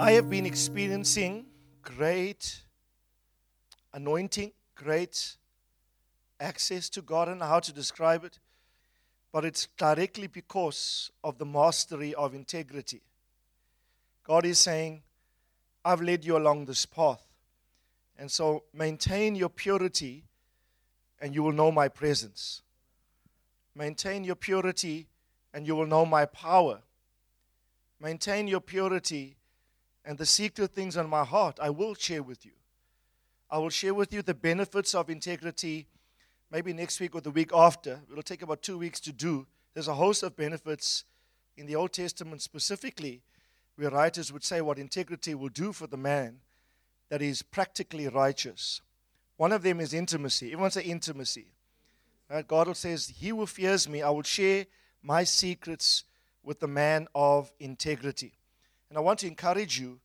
I have been experiencing great anointing, great access to God. Know how to describe it, but it's directly because of the mastery of integrity. God is saying, I've led you along this path. And so maintain your purity, and you will know my presence. Maintain your purity, and you will know my power. Maintain your purity, and the secret things on my heart I will share with you. I will share with you the benefits of integrity maybe next week or the week after. It'll take about two weeks to do. There's a host of benefits in the Old Testament specifically where writers would say what integrity will do for the man that is practically righteous. One of them is intimacy. Everyone say intimacy. Right? God says, He who fears me, I will share my secrets with the man of integrity. And I want to encourage you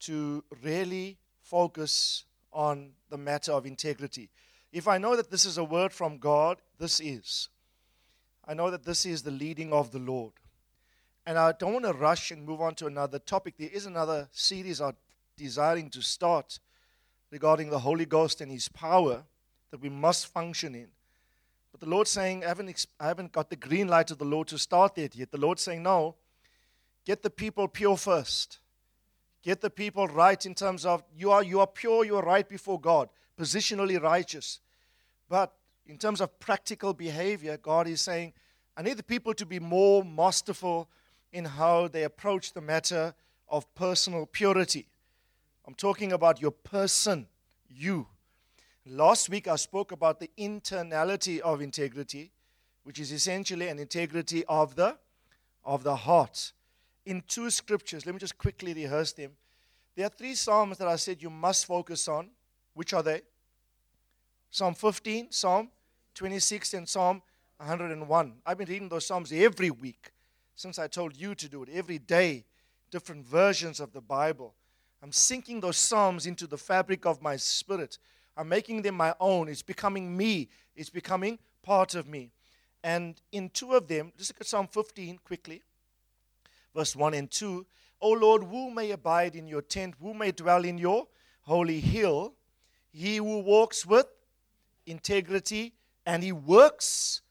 to really focus on the matter of integrity. If I know that this is a word from God, this is. I know that this is the leading of the Lord. And I don't want to rush and move on to another topic. There is another series I'm desiring to start regarding the Holy Ghost and His power that we must function in. But the Lord's saying, I haven't, I haven't got the green light of the Lord to start that yet. The Lord's saying, No, Get the people pure first. Get the people right in terms of you are, you are pure, you are right before God, positionally righteous. But in terms of practical behavior, God is saying, I need the people to be more masterful in how they approach the matter of personal purity. I'm talking about your person, you. Last week I spoke about the internality of integrity, which is essentially an integrity of the of the heart in two scriptures. Let me just quickly rehearse them. There are three Psalms that I said you must focus on. Which are they? Psalm 15, Psalm 26, and Psalm 101. I've been reading those Psalms every week since I told you to do it. Every day, different versions of the Bible. I'm sinking those Psalms into the fabric of my spirit. I'm making them my own. It's becoming me, it's becoming part of me. And in two of them, just look at Psalm 15 quickly verse 1 and 2. O Lord, who may abide in your tent? Who may dwell in your holy hill? He who walks with integrity and he works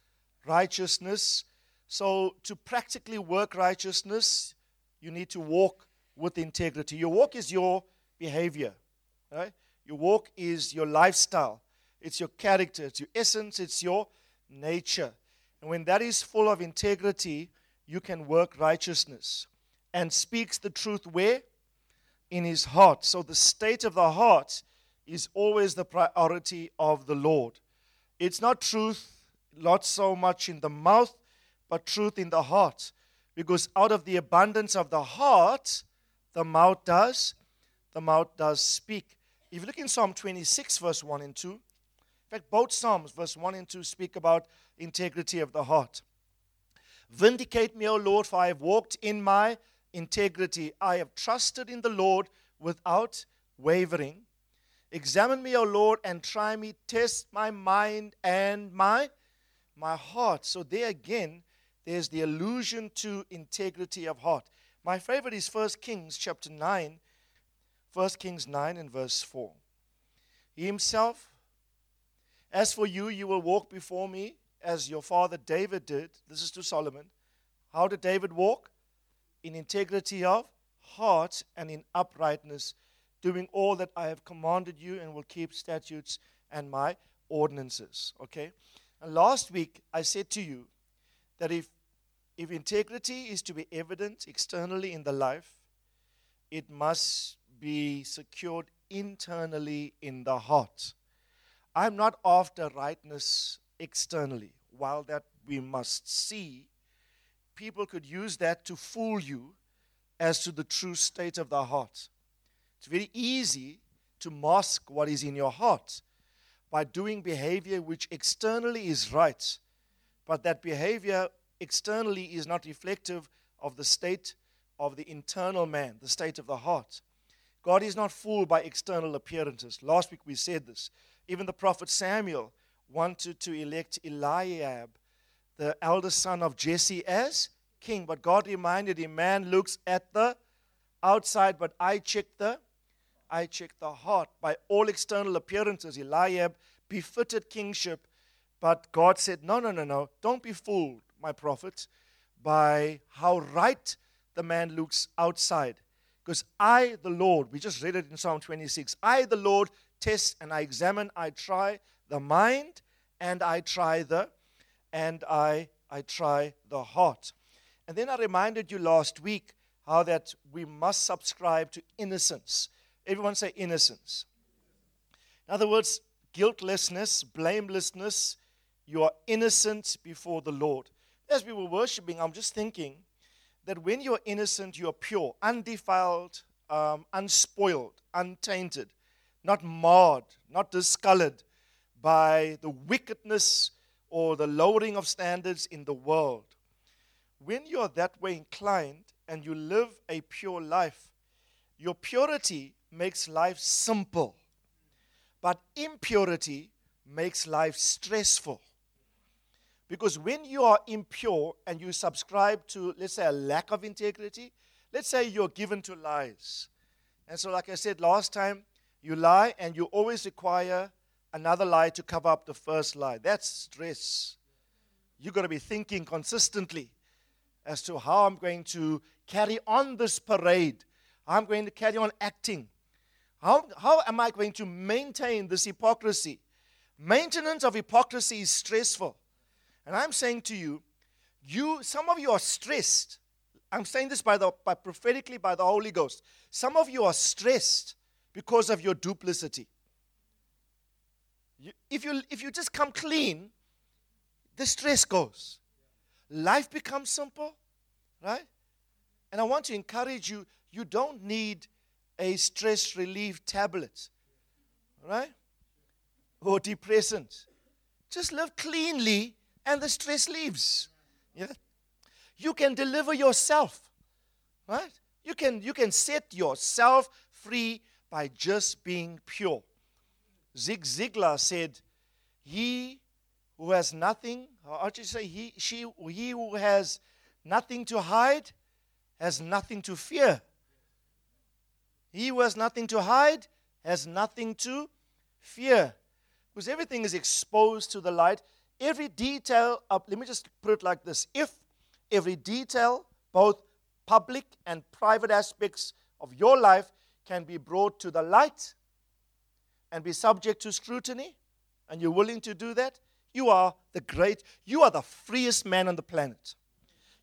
righteousness. So, to practically work righteousness, you need to walk with integrity. Your walk is your behavior, right? Your walk is your lifestyle, it's your character, it's your essence, it's your nature. And when that is full of integrity, you can work righteousness and speaks the truth where? In his heart. So the state of the heart is always the priority of the Lord. It's not truth, not so much in the mouth, but truth in the heart. Because out of the abundance of the heart, the mouth does, the mouth does speak. If you look in Psalm 26, verse 1 and 2, in fact, both Psalms, verse 1 and 2, speak about integrity of the heart. Vindicate me, O Lord, for I have walked in my integrity. I have trusted in the Lord without wavering. Examine me, O Lord, and try me. Test my mind and my, my heart. So, there again, there's the allusion to integrity of heart. My favorite is 1 Kings chapter 9, 1 Kings 9 and verse 4. He himself, as for you, you will walk before me as your father David did. This is to Solomon. How did David walk? In integrity of heart and in uprightness, doing all that I have commanded you, and will keep statutes and my ordinances. Okay? And last week I said to you that if if integrity is to be evident externally in the life, it must be secured internally in the heart. I'm not after rightness externally. While that we must see, people could use that to fool you as to the true state of the heart. It's very easy to mask what is in your heart by doing behavior which externally is right, but that behavior externally is not reflective of the state of the internal man, the state of the heart. God is not fooled by external appearances. Last week we said this. Even the prophet Samuel wanted to elect Eliab, the eldest son of Jesse, as king, but God reminded him, man looks at the outside, but I check the I check the heart. By all external appearances, Eliab befitted kingship, but God said, No, no, no, no. Don't be fooled, my prophet, by how right the man looks outside. Because I, the Lord, we just read it in Psalm 26, I, the Lord, test and I examine, I try the mind and I try the and I I try the heart. And then I reminded you last week how that we must subscribe to innocence. Everyone say innocence. In other words, guiltlessness, blamelessness. You are innocent before the Lord. As we were worshiping, I'm just thinking that when you're innocent, you're pure, undefiled, um, unspoiled, untainted, not marred, not discolored by the wickedness or the lowering of standards in the world. When you're that way inclined and you live a pure life, your purity makes life simple, but impurity makes life stressful. Because when you are impure and you subscribe to, let's say, a lack of integrity, let's say you're given to lies. And so, like I said last time, you lie and you always require another lie to cover up the first lie. That's stress. You've got to be thinking consistently as to how I'm going to carry on this parade. I'm going to carry on acting. How, how am I going to maintain this hypocrisy? Maintenance of hypocrisy is stressful. And I'm saying to you, you some of you are stressed. I'm saying this by the by prophetically by the Holy Ghost. Some of you are stressed because of your duplicity. You, if you if you just come clean, the stress goes. Life becomes simple, right? And I want to encourage you, you don't need a stress relief tablet, right? Or depressant. Just live cleanly and the stress leaves. Yeah? You can deliver yourself, right? You can, you can set yourself free by just being pure. Zig Ziglar said, He who has nothing, how do you say, he, she, he who has nothing to hide has nothing to fear. He who has nothing to hide has nothing to fear. Because everything is exposed to the light. Every detail of, let me just put it like this if every detail, both public and private aspects of your life, can be brought to the light and be subject to scrutiny, and you're willing to do that, you are the great, you are the freest man on the planet.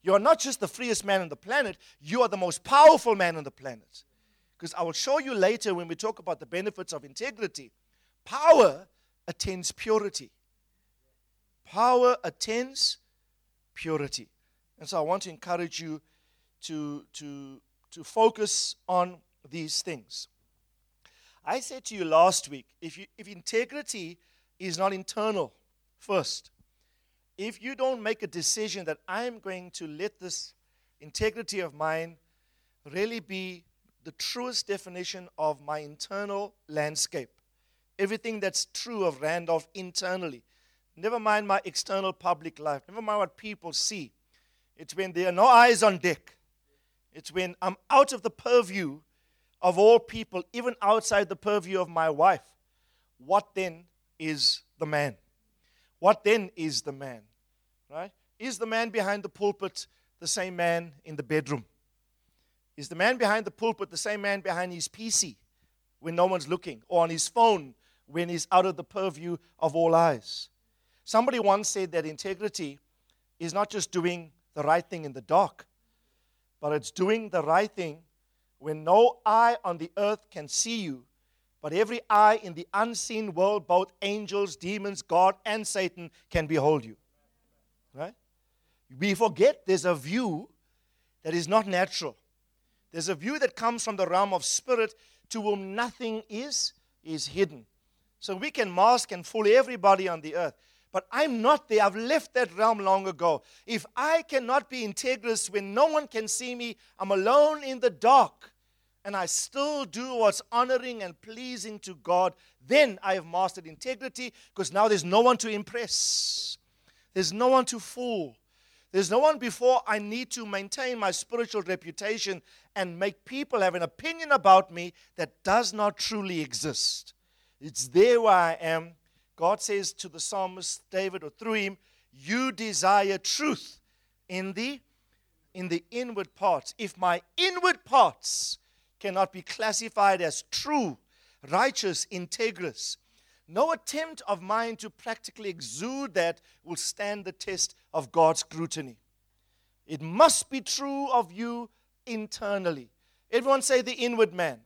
You are not just the freest man on the planet, you are the most powerful man on the planet. Because I will show you later when we talk about the benefits of integrity. Power attends purity. Power attends purity. And so I want to encourage you to, to, to focus on these things. I said to you last week if, you, if integrity is not internal first, if you don't make a decision that I'm going to let this integrity of mine really be the truest definition of my internal landscape. Everything that's true of Randolph internally. Never mind my external public life. Never mind what people see. It's when there are no eyes on deck. It's when I'm out of the purview of all people, even outside the purview of my wife. What then is the man? What then is the man? Right? Is the man behind the pulpit the same man in the bedroom? Is the man behind the pulpit the same man behind his PC when no one's looking, or on his phone when he's out of the purview of all eyes? Somebody once said that integrity is not just doing the right thing in the dark, but it's doing the right thing when no eye on the earth can see you, but every eye in the unseen world, both angels, demons, God, and Satan, can behold you. Right? We forget there's a view that is not natural. There's a view that comes from the realm of spirit to whom nothing is is hidden. So we can mask and fool everybody on the earth. But I'm not there. I've left that realm long ago. If I cannot be integrous when no one can see me, I'm alone in the dark, and I still do what's honoring and pleasing to God, then I have mastered integrity because now there's no one to impress, there's no one to fool. There's no one before I need to maintain my spiritual reputation and make people have an opinion about me that does not truly exist. It's there where I am. God says to the psalmist David, or through him, You desire truth in the in the inward parts. If my inward parts cannot be classified as true, righteous, integrous, no attempt of mine to practically exude that will stand the test of God's scrutiny. It must be true of you internally. Everyone say the inward man.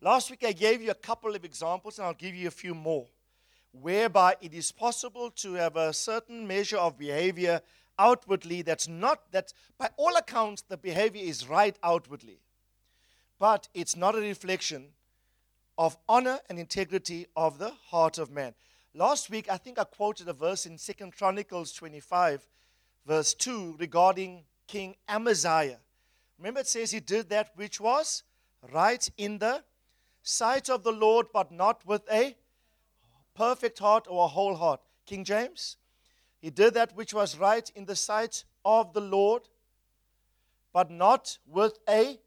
Last week I gave you a couple of examples, and I'll give you a few more, whereby it is possible to have a certain measure of behavior outwardly that's not, that by all accounts, the behavior is right outwardly, but it's not a reflection of honor and integrity of the heart of man. Last week, I think I quoted a verse in Second Chronicles 25, verse 2, regarding King Amaziah. Remember, it says he did that which was right in the sight of the Lord, but not with a perfect heart or a whole heart. King James, he did that which was right in the sight of the Lord, but not with a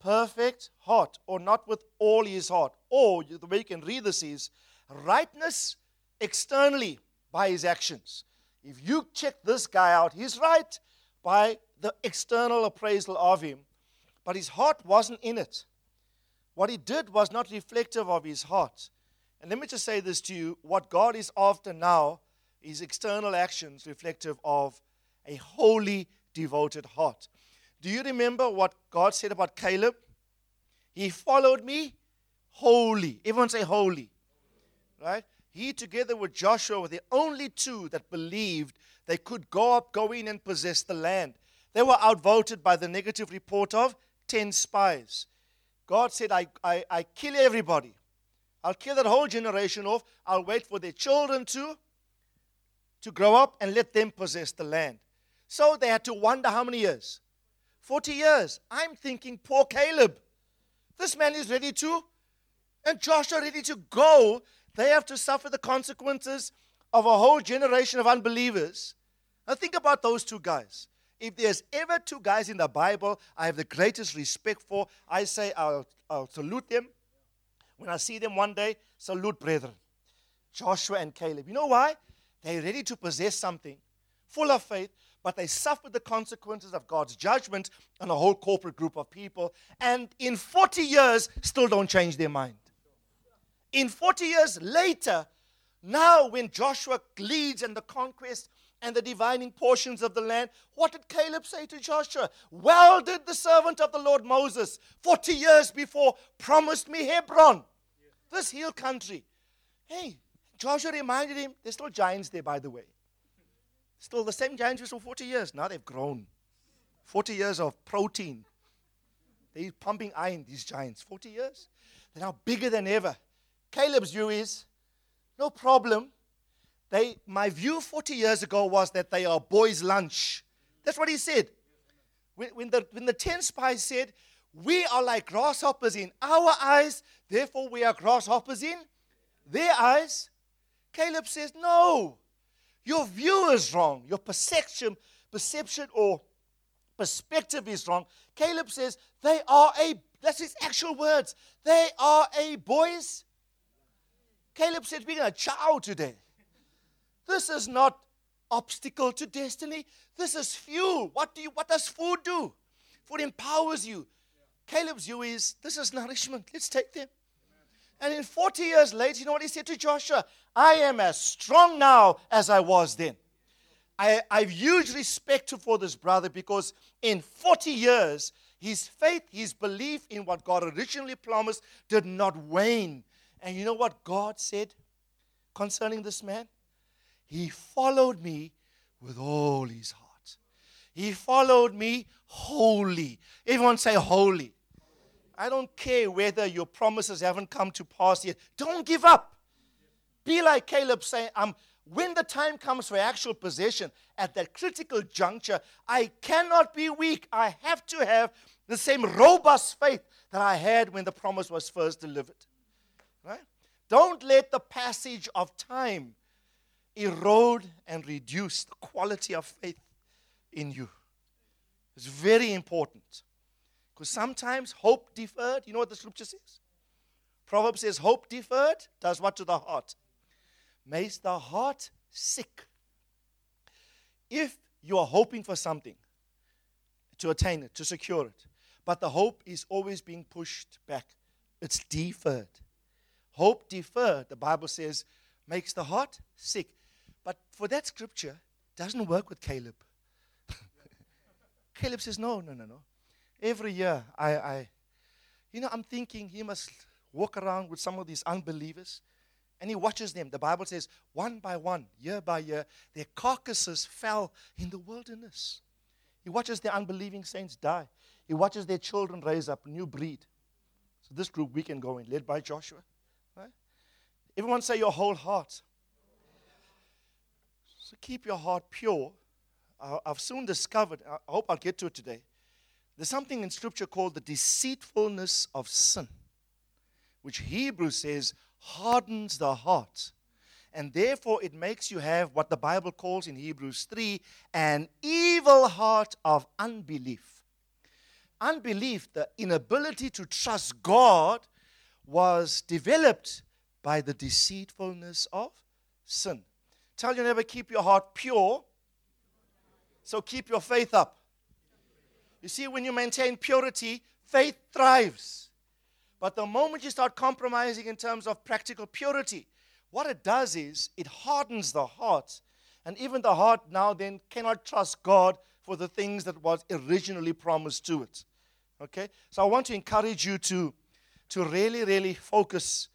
perfect heart, or not with all his heart. Or the way you can read this is rightness externally by his actions. If you check this guy out, he's right by the external appraisal of him, but his heart wasn't in it. What he did was not reflective of his heart. And let me just say this to you what God is after now is external actions reflective of a holy, devoted heart. Do you remember what God said about Caleb? He followed me wholly. Everyone say holy. Right? He, together with Joshua, were the only two that believed they could go up, go in, and possess the land. They were outvoted by the negative report of 10 spies. God said, I, I, I kill everybody. I'll kill that whole generation off. I'll wait for their children to, to grow up and let them possess the land. So they had to wonder how many years? 40 years. I'm thinking, poor Caleb. This man is ready to, and Joshua ready to go. They have to suffer the consequences of a whole generation of unbelievers. Now think about those two guys. If there's ever two guys in the Bible I have the greatest respect for, I say I'll, I'll salute them. When I see them one day, salute brethren. Joshua and Caleb. You know why? They're ready to possess something, full of faith, but they suffered the consequences of God's judgment on a whole corporate group of people. And in 40 years, still don't change their mind. In 40 years later, now when Joshua leads and the conquest and the divining portions of the land. What did Caleb say to Joshua? Well did the servant of the Lord Moses, 40 years before, promised me Hebron, this hill country. Hey, Joshua reminded him, there's still giants there, by the way. Still the same giants for 40 years. Now they've grown. 40 years of protein. They're pumping iron, these giants. 40 years. They're now bigger than ever. Caleb's view is no problem. They, my view 40 years ago was that they are boys' lunch. That's what he said. When, when, the, when the 10 spies said, We are like grasshoppers in our eyes, therefore we are grasshoppers in their eyes, Caleb says, No, your view is wrong. Your perception, perception or perspective is wrong. Caleb says, They are a, that's his actual words, they are a boys. Caleb said, We're going to chow today. This is not obstacle to destiny. This is fuel. What do you what does food do? Food empowers you. Caleb's view is this is nourishment. Let's take them. And in 40 years later, you know what he said to Joshua? I am as strong now as I was then. I, I've huge respect for this brother because in 40 years, his faith, his belief in what God originally promised did not wane. And you know what God said concerning this man? He followed me with all his heart. He followed me wholly. Everyone say holy. I don't care whether your promises haven't come to pass yet. Don't give up. Be like Caleb saying, I'm when the time comes for actual possession at that critical juncture, I cannot be weak. I have to have the same robust faith that I had when the promise was first delivered. Right? Don't let the passage of time erode and reduce the quality of faith in you. It's very important. Because sometimes hope deferred, you know what the scripture says? Proverbs says, Hope deferred does what to the heart? Makes the heart sick. If you are hoping for something to attain it, to secure it, but the hope is always being pushed back, it's deferred. Hope deferred, the Bible says, makes the heart sick. But for that scripture, doesn't work with Caleb. Caleb says, No, no, no, no. Every year, I, I, you know, I'm thinking he must walk around with some of these unbelievers and he watches them. The Bible says, one by one, year by year, their carcasses fell in the wilderness. He watches the unbelieving saints die. He watches their children raise up new breed. So this group we can go in, led by Joshua. Right? Everyone say your whole heart. So keep your heart pure. I've soon discovered, I hope I'll get to it today. There's something in Scripture called the deceitfulness of sin, which Hebrews says hardens the heart. And therefore, it makes you have what the Bible calls in Hebrews 3 an evil heart of unbelief. Unbelief, the inability to trust God, was developed by the deceitfulness of sin. Tell your neighbor, keep your heart pure. So keep your faith up. You see, when you maintain purity, faith thrives. But the moment you start compromising in terms of practical purity, what it does is it hardens the heart. And even the heart now then cannot trust God for the things that was originally promised to it. Okay? So I want to encourage you to, to really, really focus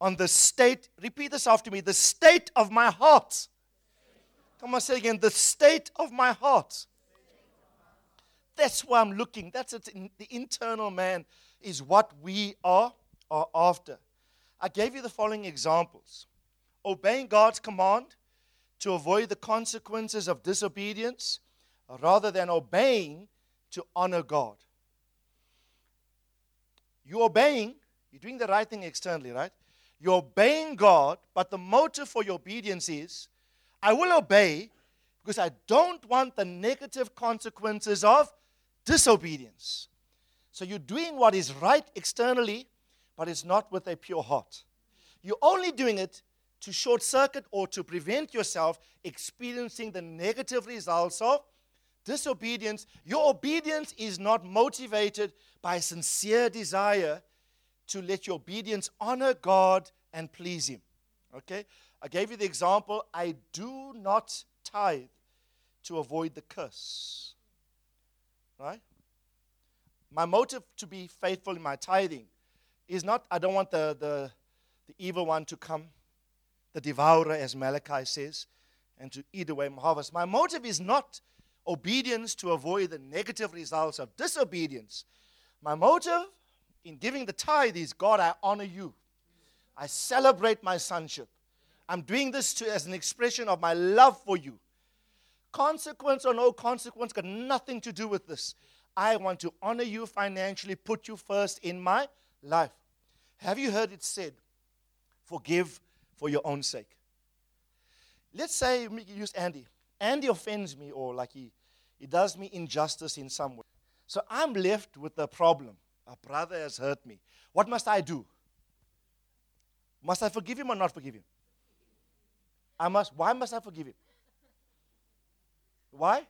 on the state, repeat this after me, the state of my heart. Come on, say again, the state of my heart. That's where I'm looking. That's. The internal man is what we are, are after. I gave you the following examples obeying God's command to avoid the consequences of disobedience rather than obeying to honor God. You're obeying, you're doing the right thing externally, right? You're obeying God, but the motive for your obedience is I will obey because I don't want the negative consequences of disobedience. So you're doing what is right externally, but it's not with a pure heart. You're only doing it to short circuit or to prevent yourself experiencing the negative results of disobedience. Your obedience is not motivated by a sincere desire to let your obedience honor God and please Him. Okay? I gave you the example I do not tithe to avoid the curse. Right? My motive to be faithful in my tithing is not, I don't want the, the, the evil one to come, the devourer, as Malachi says, and to eat away my harvest. My motive is not obedience to avoid the negative results of disobedience. My motive in giving the tithe is God, I honor you. I celebrate my sonship. I'm doing this to, as an expression of my love for you. Consequence or no consequence got nothing to do with this. I want to honor you financially, put you first in my life. Have you heard it said, forgive for your own sake? Let's say, use Andy. Andy offends me or like he, he does me injustice in some way. So I'm left with the problem. A brother has hurt me. What must I do? Must I forgive him or not forgive him? I must. Why must I forgive him? Why?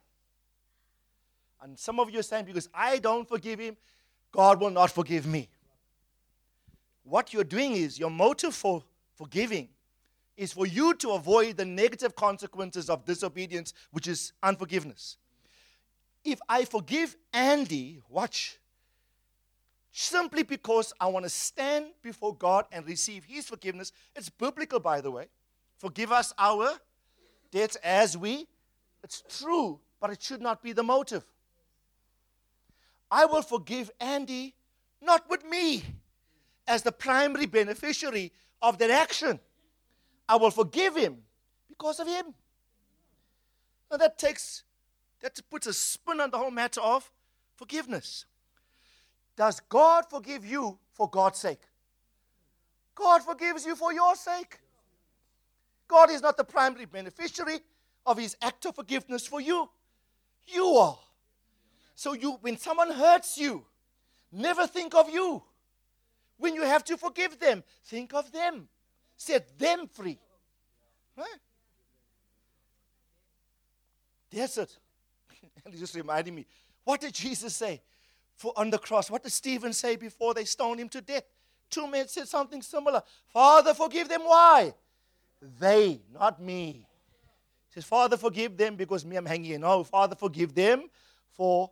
And some of you are saying, because I don't forgive him, God will not forgive me. What you're doing is, your motive for forgiving is for you to avoid the negative consequences of disobedience, which is unforgiveness. If I forgive Andy, watch, simply because I want to stand before God and receive his forgiveness, it's biblical, by the way. Forgive us our debts as we, it's true but it should not be the motive. I will forgive Andy not with me as the primary beneficiary of that action. I will forgive him because of him. Now that takes, that puts a spin on the whole matter of forgiveness. Does God forgive you for God's sake? God forgives you for your sake. God is not the primary beneficiary of his act of forgiveness for you. You are. So you when someone hurts you, never think of you. When you have to forgive them, think of them. Set them free. Right? That's it. and just reminded me. What did Jesus say for on the cross? What did Stephen say before they stoned him to death? Two men said something similar. Father, forgive them. Why? They, not me. He says, Father, forgive them because me, I'm hanging. No, Father, forgive them for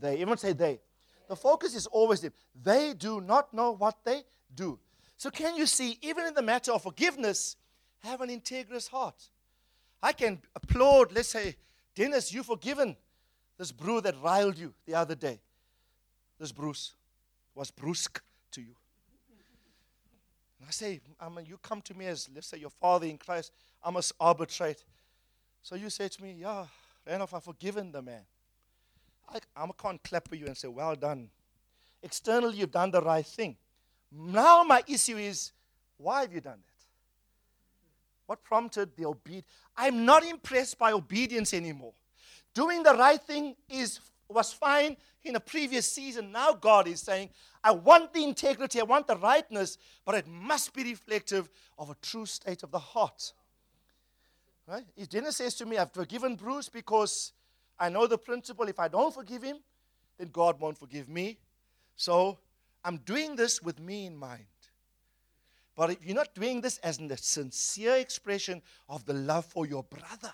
they. Everyone say they. The focus is always them. They do not know what they do. So, can you see, even in the matter of forgiveness, have an integrous heart? I can applaud, let's say, Dennis, you've forgiven this Bruce that riled you the other day. This Bruce was brusque to you. And I say, I mean, you come to me as, let's say, your father in Christ. I must arbitrate. So you say to me, Yeah, Randolph, I've forgiven the man. I, I can't clap for you and say, Well done. Externally, you've done the right thing. Now, my issue is, why have you done that? What prompted the obedience? I'm not impressed by obedience anymore. Doing the right thing is was fine in a previous season. Now God is saying, I want the integrity, I want the rightness, but it must be reflective of a true state of the heart. Right? If Dennis says to me, I've forgiven Bruce because I know the principle if I don't forgive him, then God won't forgive me. So I'm doing this with me in mind. But if you're not doing this as a sincere expression of the love for your brother,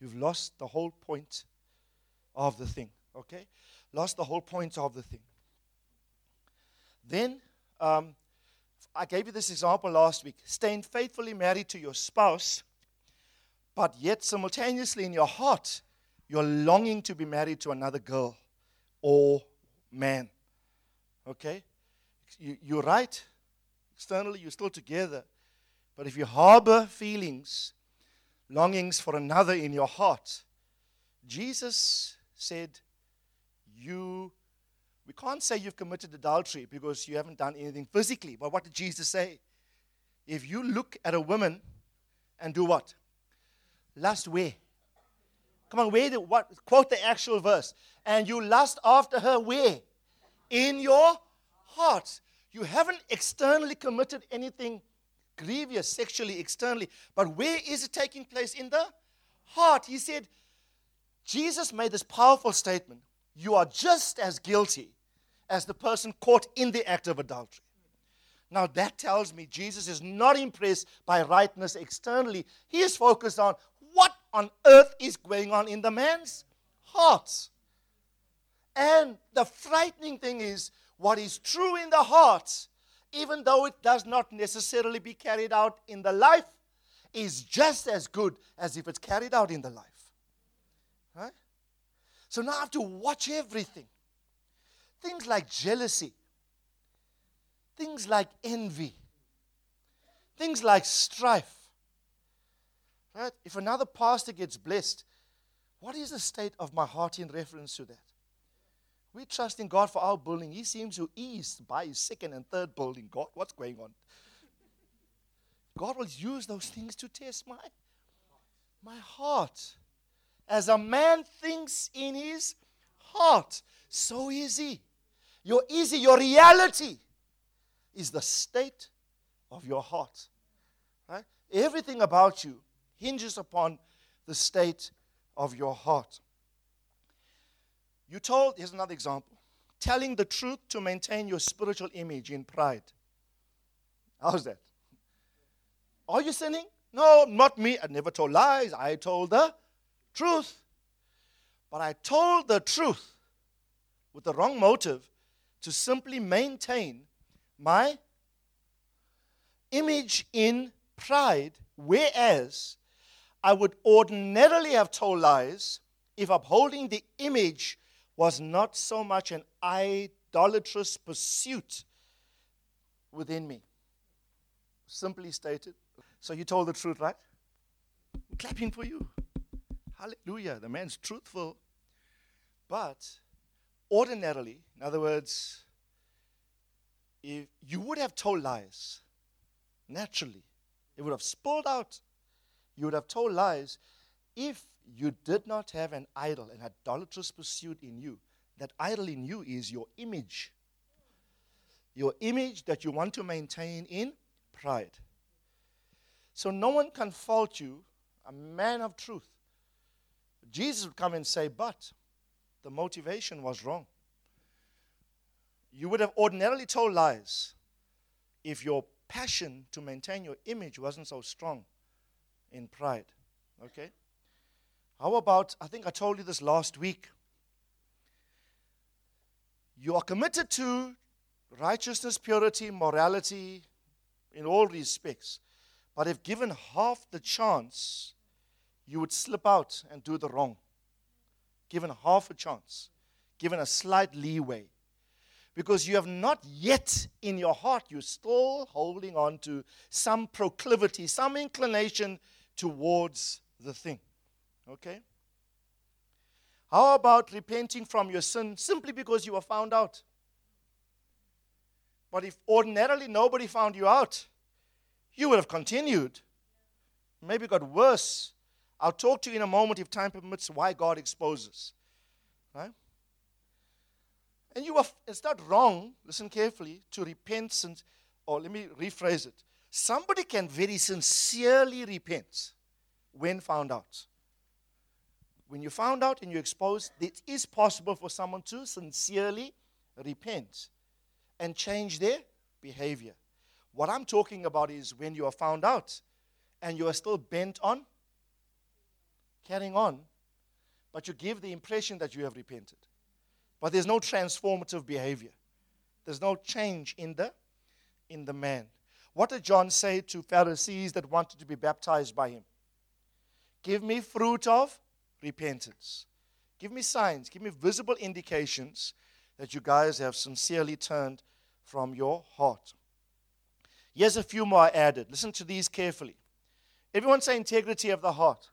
you've lost the whole point of the thing. Okay? Lost the whole point of the thing. Then, um, I gave you this example last week. Staying faithfully married to your spouse, but yet simultaneously in your heart, you're longing to be married to another girl or man. Okay? You, you're right. Externally, you're still together. But if you harbor feelings, longings for another in your heart, Jesus said, You, we can't say you've committed adultery because you haven't done anything physically. But what did Jesus say? If you look at a woman and do what? Lust where? Come on, where? The, what? Quote the actual verse. And you lust after her where? In your heart. You haven't externally committed anything grievous sexually externally, but where is it taking place? In the heart. He said, Jesus made this powerful statement You are just as guilty as the person caught in the act of adultery. Now, that tells me Jesus is not impressed by rightness externally. He is focused on on earth is going on in the man's heart. And the frightening thing is, what is true in the heart, even though it does not necessarily be carried out in the life, is just as good as if it's carried out in the life. Right? So now I have to watch everything. Things like jealousy, things like envy, things like strife. Right? If another pastor gets blessed, what is the state of my heart in reference to that? We trust in God for our building. He seems to ease by his second and third building. God, what's going on? God will use those things to test my, my heart. As a man thinks in his heart, so is he. Your easy, your reality is the state of your heart. Right? Everything about you hinges upon the state of your heart. You told, here's another example telling the truth to maintain your spiritual image in pride. How's that? Are you sinning? No, not me. I never told lies. I told the truth. But I told the truth with the wrong motive to simply maintain my image in pride, whereas I would ordinarily have told lies if upholding the image was not so much an idolatrous pursuit within me. Simply stated. So you told the truth, right? I'm clapping for you. Hallelujah. The man's truthful. But ordinarily, in other words, if you would have told lies naturally, it would have spilled out. You would have told lies if you did not have an idol, an idolatrous pursuit in you. That idol in you is your image. Your image that you want to maintain in pride. So no one can fault you, a man of truth. Jesus would come and say, But the motivation was wrong. You would have ordinarily told lies if your passion to maintain your image wasn't so strong in pride. Okay? How about, I think I told you this last week. You are committed to righteousness, purity, morality in all respects. But if given half the chance, you would slip out and do the wrong. Given half a chance, given a slight leeway. Because you have not yet in your heart, you're still holding on to some proclivity, some inclination towards the thing. Okay? How about repenting from your sin simply because you were found out? But if ordinarily nobody found you out, you would have continued. Maybe got worse. I'll talk to you in a moment, if time permits, why God exposes. Right? And you are, it's not wrong, listen carefully, to repent since, or let me rephrase it. Somebody can very sincerely repent when found out. When you found out and you exposed, it is possible for someone to sincerely repent and change their behavior. What I'm talking about is when you are found out and you are still bent on carrying on, but you give the impression that you have repented. But there's no transformative behavior. There's no change in the in the man. What did John say to Pharisees that wanted to be baptized by him? Give me fruit of repentance. Give me signs, give me visible indications that you guys have sincerely turned from your heart. Here's a few more I added. Listen to these carefully. Everyone say integrity of the heart.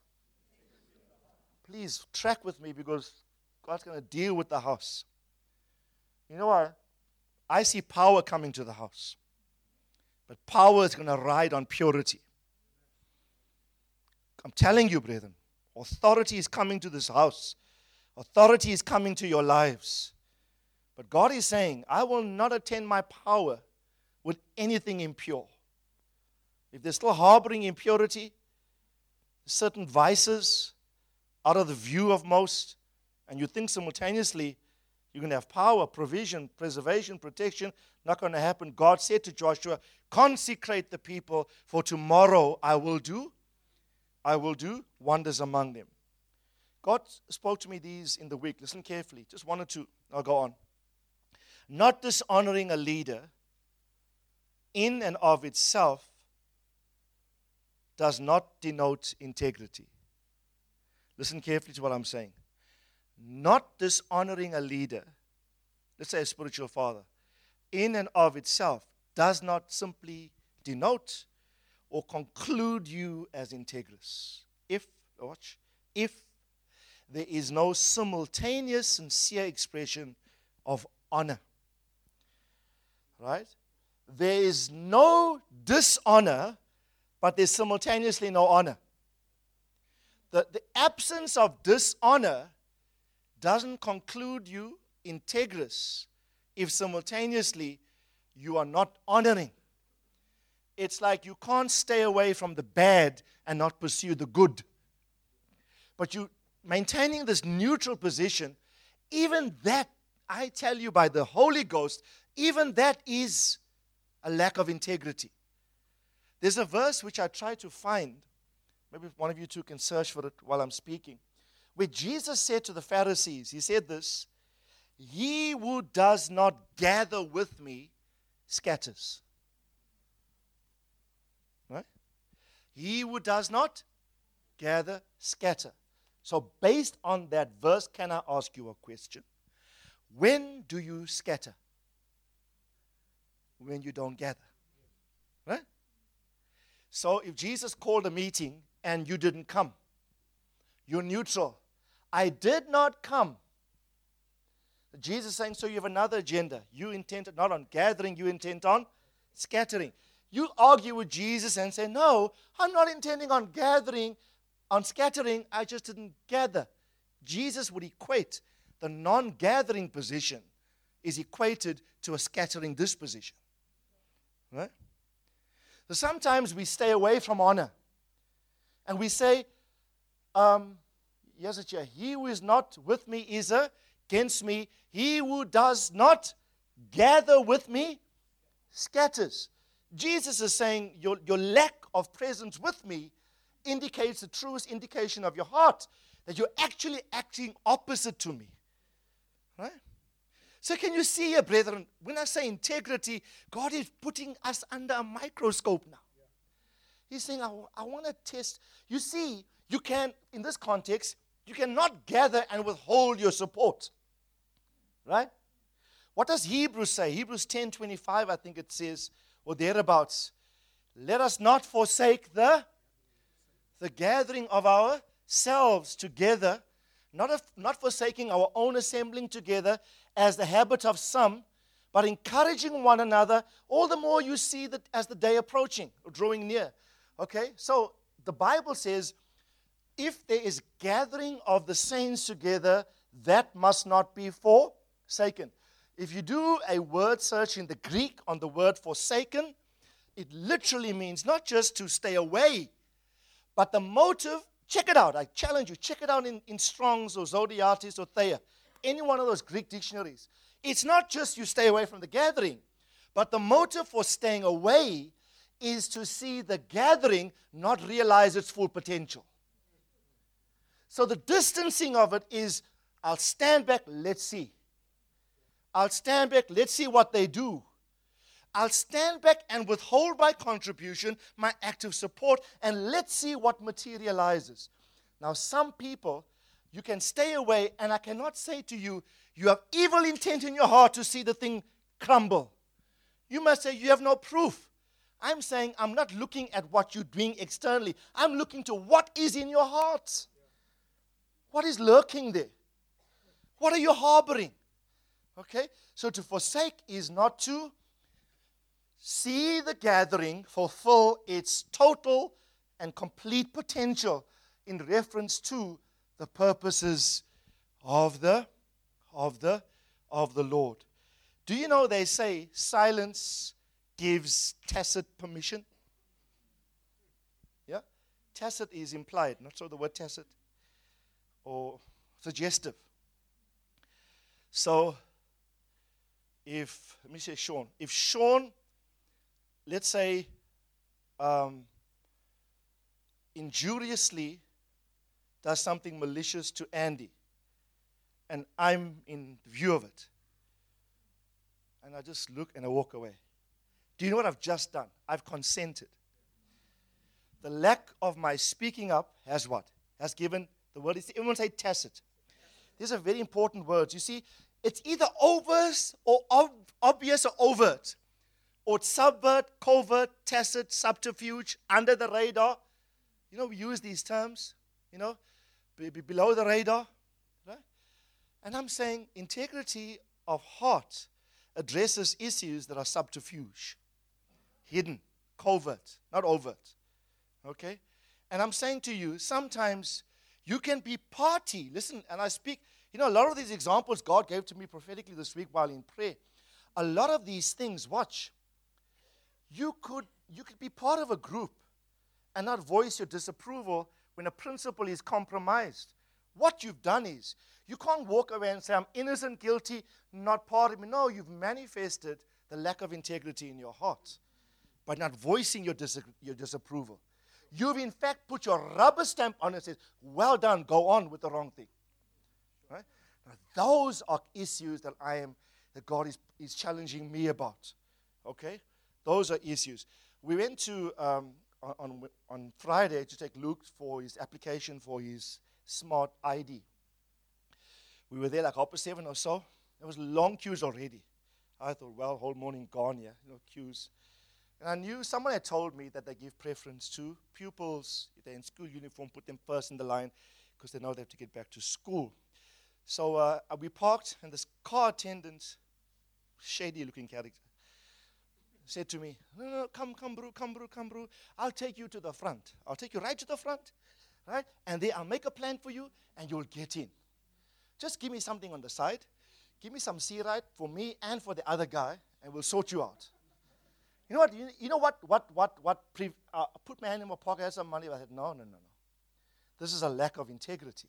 Please track with me because God's going to deal with the house. You know what? I see power coming to the house. But power is going to ride on purity. I'm telling you, brethren, authority is coming to this house. Authority is coming to your lives. But God is saying, I will not attend my power with anything impure. If they're still harboring impurity, certain vices out of the view of most, and you think simultaneously you're going to have power, provision, preservation, protection, not going to happen. God said to Joshua, Consecrate the people, for tomorrow I will do, I will do wonders among them. God spoke to me these in the week. Listen carefully. Just one or two. I'll go on not dishonoring a leader in and of itself does not denote integrity. Listen carefully to what I'm saying. Not dishonoring a leader, let's say a spiritual father, in and of itself does not simply denote or conclude you as integrous. If, watch, if there is no simultaneous sincere expression of honor right? There is no dishonor, but there's simultaneously no honor. The, the absence of dishonor doesn't conclude you integrous if simultaneously you are not honoring. It's like you can't stay away from the bad and not pursue the good. But you maintaining this neutral position, even that, I tell you by the Holy Ghost, even that is a lack of integrity. There's a verse which I try to find. Maybe one of you two can search for it while I'm speaking. Where Jesus said to the Pharisees, He said this He who does not gather with me scatters. Right? He who does not gather, scatter. So, based on that verse, can I ask you a question? When do you scatter? When you don't gather. Right? So, if Jesus called a meeting and you didn't come, you're neutral. I did not come. Jesus saying, so you have another agenda. You intend not on gathering, you intend on scattering. You argue with Jesus and say, No, I'm not intending on gathering, on scattering, I just didn't gather. Jesus would equate the non gathering position is equated to a scattering disposition. Right? So sometimes we stay away from honor and we say, um, yes, it's here. He who is not with me is against me. He who does not gather with me scatters. Jesus is saying, your, your lack of presence with me indicates the truest indication of your heart that you're actually acting opposite to me. Right? So, can you see here, brethren, when I say integrity, God is putting us under a microscope now. He's saying, I, I want to test. You see, you can, in this context, you cannot gather and withhold your support. Right? What does Hebrews say? Hebrews 10 25, I think it says, or thereabouts. Let us not forsake the, the gathering of ourselves together, not, of, not forsaking our own assembling together as the habit of some, but encouraging one another, all the more you see that as the day approaching, or drawing near. Okay? So the Bible says, if there is gathering of the saints together, that must not be forsaken. If you do a word search in the Greek on the word forsaken, it literally means not just to stay away, but the motive. Check it out. I challenge you. Check it out in, in Strong's or Zodhiates or Thayer, any one of those Greek dictionaries. It's not just you stay away from the gathering, but the motive for staying away is to see the gathering not realize its full potential. So the distancing of it is I'll stand back, let's see. I'll stand back. Let's see what they do. I'll stand back and withhold my contribution, my active support, and let's see what materializes. Now, some people, you can stay away, and I cannot say to you, you have evil intent in your heart to see the thing crumble. You must say, you have no proof. I'm saying, I'm not looking at what you're doing externally. I'm looking to what is in your heart. What is lurking there? What are you harboring? Okay? So to forsake is not to see the gathering fulfill its total and complete potential in reference to the purposes of the of the of the Lord. Do you know they say silence gives tacit permission? Yeah? Tacit is implied, not so the word tacit or suggestive. So if, let me say Sean, if Sean, let's say, um, injuriously does something malicious to Andy, and I'm in view of it, and I just look and I walk away. Do you know what I've just done? I've consented. The lack of my speaking up has what? Has given the word everyone say tacit. These are very important words. You see, it's either overt or ob- obvious or overt, or subvert, covert, tacit, subterfuge, under the radar. You know, we use these terms, you know, be, be below the radar. Right? And I'm saying integrity of heart addresses issues that are subterfuge, hidden, covert, not overt. Okay? And I'm saying to you, sometimes you can be party. Listen, and I speak you know, a lot of these examples God gave to me prophetically this week while in prayer, a lot of these things, watch, you could, you could be part of a group and not voice your disapproval when a principle is compromised. What you've done is, you can't walk away and say, I'm innocent, guilty, not part of me. No, you've manifested the lack of integrity in your heart by not voicing your, dis- your disapproval. You've in fact put your rubber stamp on it and says, Well done, go on with the wrong thing. Now, those are issues that I am, that God is, is challenging me about. Okay? Those are issues. We went to, um, on, on Friday to take Luke for his application for his Smart ID. We were there like half past seven or so. There was long queues already. I thought, well, whole morning gone you know, queues. And I knew someone had told me that they give preference to pupils. If they're in school uniform, put them first in the line because they know they have to get back to school. So uh, we parked, and this car attendant, shady looking character, said to me, No, no, come, come, bro, come, bro, come, bro. I'll take you to the front. I'll take you right to the front, right? And there I'll make a plan for you, and you'll get in. Just give me something on the side. Give me some sea right for me and for the other guy, and we'll sort you out. You know what? You, you know what? What? What? What? Pre, uh, put my hand in my pocket, I had some money. I said, no, no, no, no. This is a lack of integrity.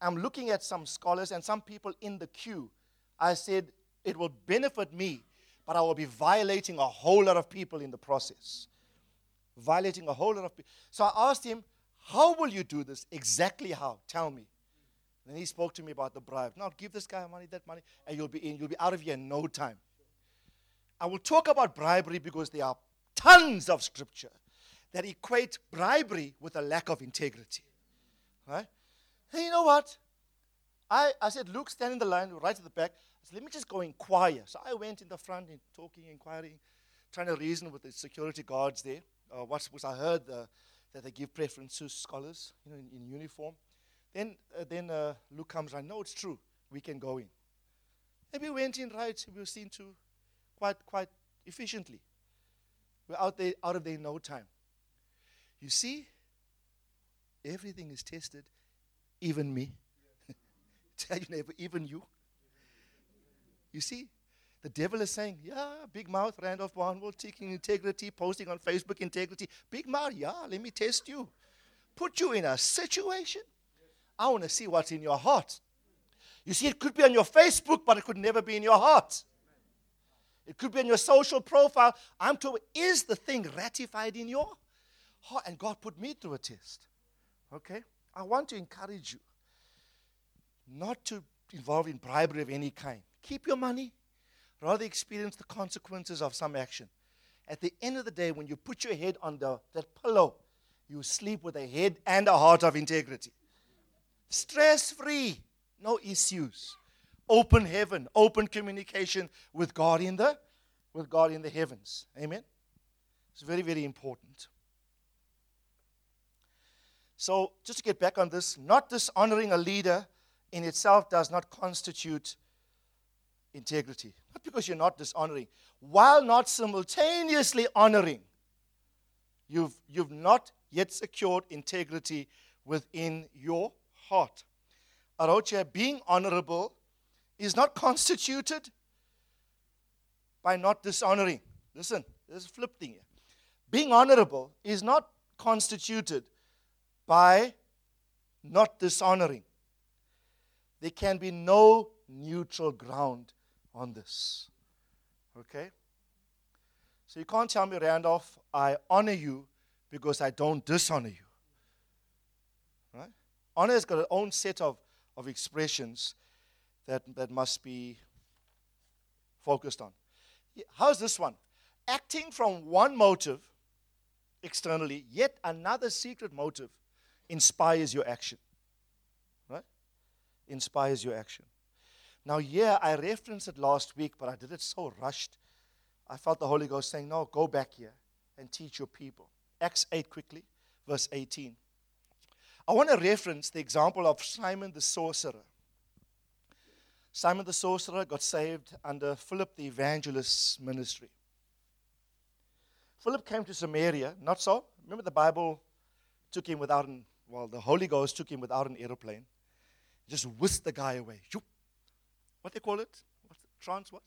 I'm looking at some scholars and some people in the queue. I said, it will benefit me, but I will be violating a whole lot of people in the process. Violating a whole lot of people. So I asked him, How will you do this? Exactly how? Tell me. And he spoke to me about the bribe. Now give this guy money, that money, and you'll be in. You'll be out of here in no time. I will talk about bribery because there are tons of scripture that equate bribery with a lack of integrity. Right? You know what? I, I said, Luke, stand in the line right at the back. I said, let me just go inquire. So I went in the front and talking, inquiring, trying to reason with the security guards there. Uh, what was I heard uh, that they give preference to scholars, you know, in, in uniform. Then, uh, then uh, Luke comes around. No, it's true. We can go in. And we went in right. We were seen to quite, quite efficiently. We're out there, out of there in no time. You see, everything is tested, even me. Tell your neighbor, even you. You see, the devil is saying, yeah, big mouth, Randolph Barnwell, taking integrity, posting on Facebook integrity. Big mouth, yeah, let me test you. Put you in a situation. I want to see what's in your heart. You see, it could be on your Facebook, but it could never be in your heart. It could be on your social profile. I'm told, is the thing ratified in your heart? And God put me through a test. Okay? I want to encourage you not to involve in bribery of any kind. Keep your money, rather experience the consequences of some action. At the end of the day, when you put your head on the, that pillow, you sleep with a head and a heart of integrity. Stress free, no issues. Open heaven, open communication with God in the with God in the heavens. Amen. It's very, very important. So, just to get back on this, not dishonoring a leader in itself does not constitute integrity. Not because you're not dishonoring, while not simultaneously honoring, you've, you've not yet secured integrity within your heart. Arocha, being honorable is not constituted by not dishonoring. Listen, there's a flip thing here. Being honorable is not constituted by not dishonoring. There can be no neutral ground on this. Okay? So you can't tell me, Randolph, I honor you because I don't dishonor you. Right? Honor has got its own set of, of expressions that, that must be focused on. How's this one? Acting from one motive externally, yet another secret motive inspires your action. Right? Inspires your action. Now, yeah, I referenced it last week, but I did it so rushed. I felt the Holy Ghost saying, No, go back here and teach your people. Acts 8 quickly, verse 18. I want to reference the example of Simon the sorcerer. Simon the sorcerer got saved under Philip the evangelist's ministry. Philip came to Samaria, not so. Remember, the Bible took him without an, well, the Holy Ghost took him without an aeroplane. Just whisked the guy away. What they call it? What's it? trans what?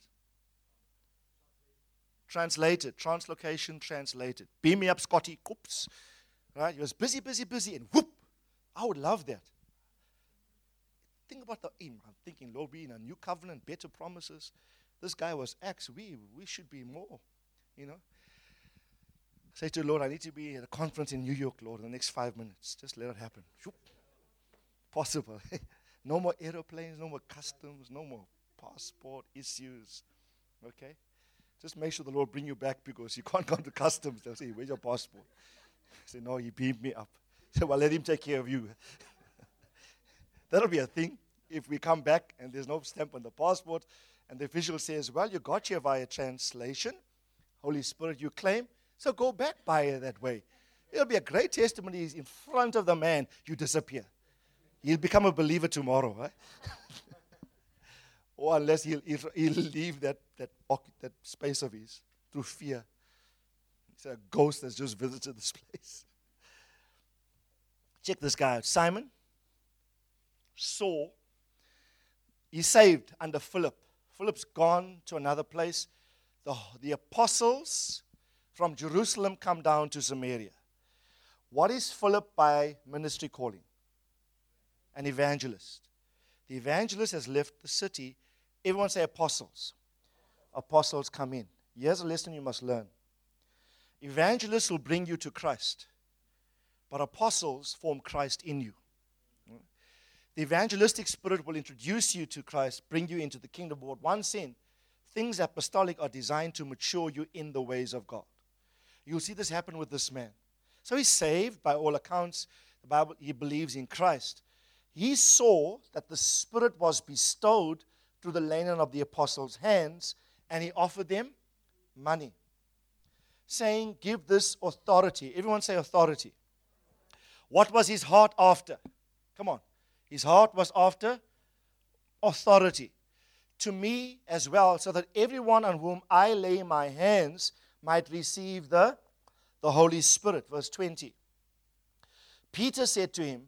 Translated. Translocation translated. Beam me up, Scotty. Oops. Right? He was busy, busy, busy, and whoop. I would love that. Think about the aim. I'm thinking, Lord, we in a new covenant, better promises. This guy was X. We we should be more. You know. Say to the Lord, I need to be at a conference in New York, Lord, in the next five minutes. Just let it happen. Possible. no more aeroplanes, no more customs, no more passport issues. Okay? Just make sure the Lord bring you back because you can't go to customs. They'll say, Where's your passport? say, No, he beamed me up. Say, Well, let him take care of you. That'll be a thing if we come back and there's no stamp on the passport and the official says, Well, you got here via translation. Holy Spirit, you claim. So go back by that way. It'll be a great testimony He's in front of the man. You disappear. He'll become a believer tomorrow, right? or unless he'll, he'll, he'll leave that, that, that space of his through fear. It's a ghost that's just visited this place. Check this guy out. Simon saw, he's saved under Philip. Philip's gone to another place. The, the apostles from Jerusalem come down to Samaria. What is Philip by ministry calling? An evangelist. The evangelist has left the city. Everyone say apostles. Apostles come in. Here's a lesson you must learn. Evangelists will bring you to Christ, but apostles form Christ in you. The evangelistic spirit will introduce you to Christ, bring you into the kingdom of God. Once in, things apostolic are designed to mature you in the ways of God. You'll see this happen with this man. So he's saved by all accounts. The Bible, he believes in Christ. He saw that the Spirit was bestowed through the laying of the apostles' hands, and he offered them money, saying, Give this authority. Everyone say authority. What was his heart after? Come on. His heart was after authority. To me as well, so that everyone on whom I lay my hands might receive the, the Holy Spirit. Verse 20. Peter said to him,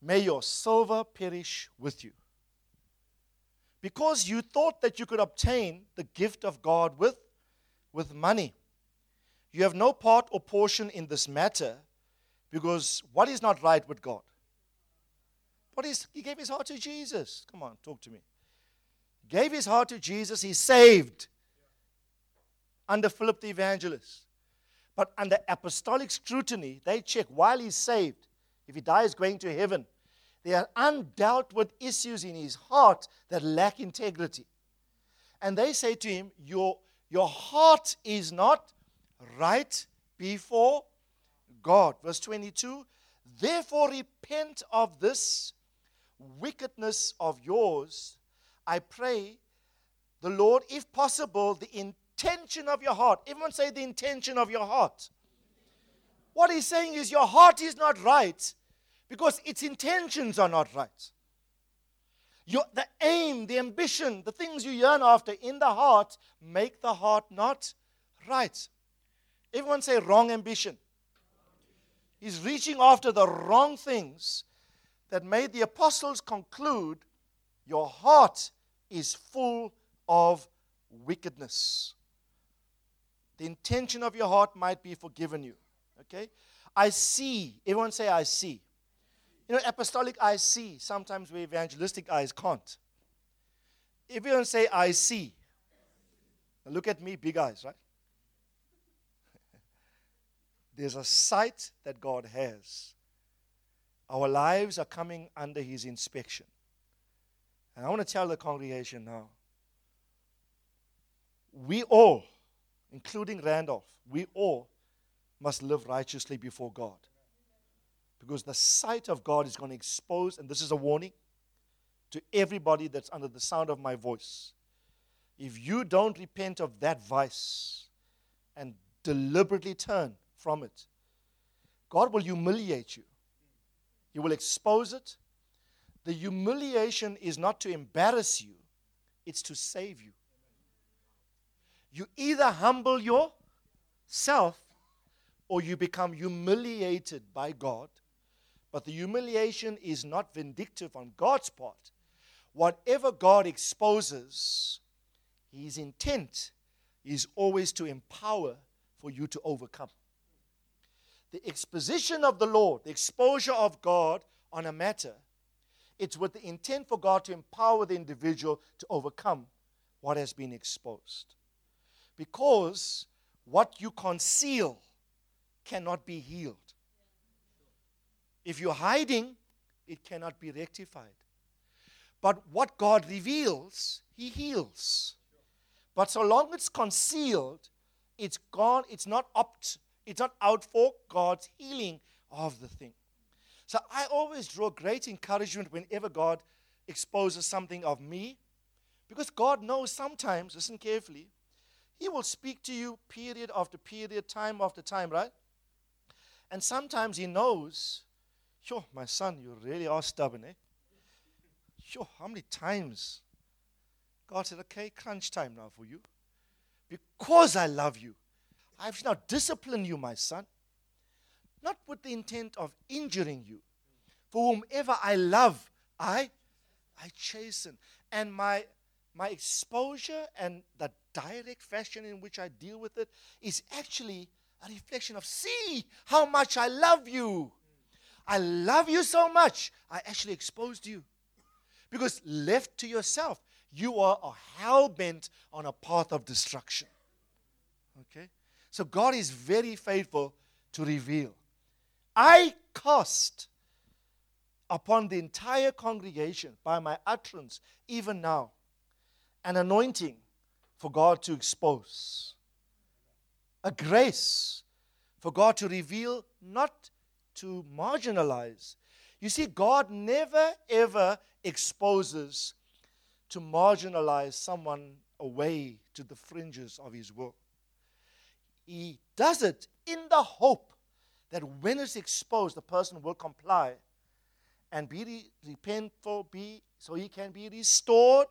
May your silver perish with you. Because you thought that you could obtain the gift of God with with money. You have no part or portion in this matter because what is not right with God? What is he gave his heart to Jesus. Come on, talk to me. Gave his heart to Jesus, he's saved under Philip the evangelist. But under apostolic scrutiny, they check while he's saved, if he dies going to heaven, there are undealt with issues in his heart that lack integrity. And they say to him, Your your heart is not right before God. Verse 22 Therefore, repent of this wickedness of yours. I pray the Lord, if possible, the intention of your heart. Everyone say the intention of your heart. What he's saying is your heart is not right because its intentions are not right. Your, the aim, the ambition, the things you yearn after in the heart make the heart not right. Everyone say wrong ambition. He's reaching after the wrong things that made the apostles conclude your heart is full of wickedness. The intention of your heart might be forgiven you. Okay? I see. Everyone say, I see. You know, apostolic eyes see sometimes where evangelistic eyes can't. Don't say, I see, now look at me, big eyes, right? There's a sight that God has. Our lives are coming under His inspection. And I want to tell the congregation now we all, including Randolph, we all must live righteously before God. Because the sight of God is going to expose, and this is a warning to everybody that's under the sound of my voice. If you don't repent of that vice and deliberately turn from it, God will humiliate you. He will expose it. The humiliation is not to embarrass you, it's to save you. You either humble yourself or you become humiliated by God but the humiliation is not vindictive on God's part. Whatever God exposes, his intent is always to empower for you to overcome. The exposition of the Lord, the exposure of God on a matter, it's with the intent for God to empower the individual to overcome what has been exposed. Because what you conceal cannot be healed. If you're hiding, it cannot be rectified. But what God reveals, He heals. But so long it's concealed, it's gone, it's not opt, it's not out for God's healing of the thing. So I always draw great encouragement whenever God exposes something of me. Because God knows sometimes, listen carefully, He will speak to you period after period, time after time, right? And sometimes He knows, sure, my son, you really are stubborn, eh? Sure, how many times? God said, okay, crunch time now for you. Because I love you, I've now disciplined you, my son not with the intent of injuring you. For whomever I love, I I chasten. And my my exposure and the direct fashion in which I deal with it is actually a reflection of see how much I love you. I love you so much, I actually exposed you. Because left to yourself, you are a hell bent on a path of destruction. Okay? So God is very faithful to reveal. I cast upon the entire congregation by my utterance, even now, an anointing for God to expose, a grace for God to reveal, not to marginalize. You see, God never ever exposes to marginalize someone away to the fringes of His will. He does it in the hope that when it's exposed, the person will comply and be re- repentful, be so he can be restored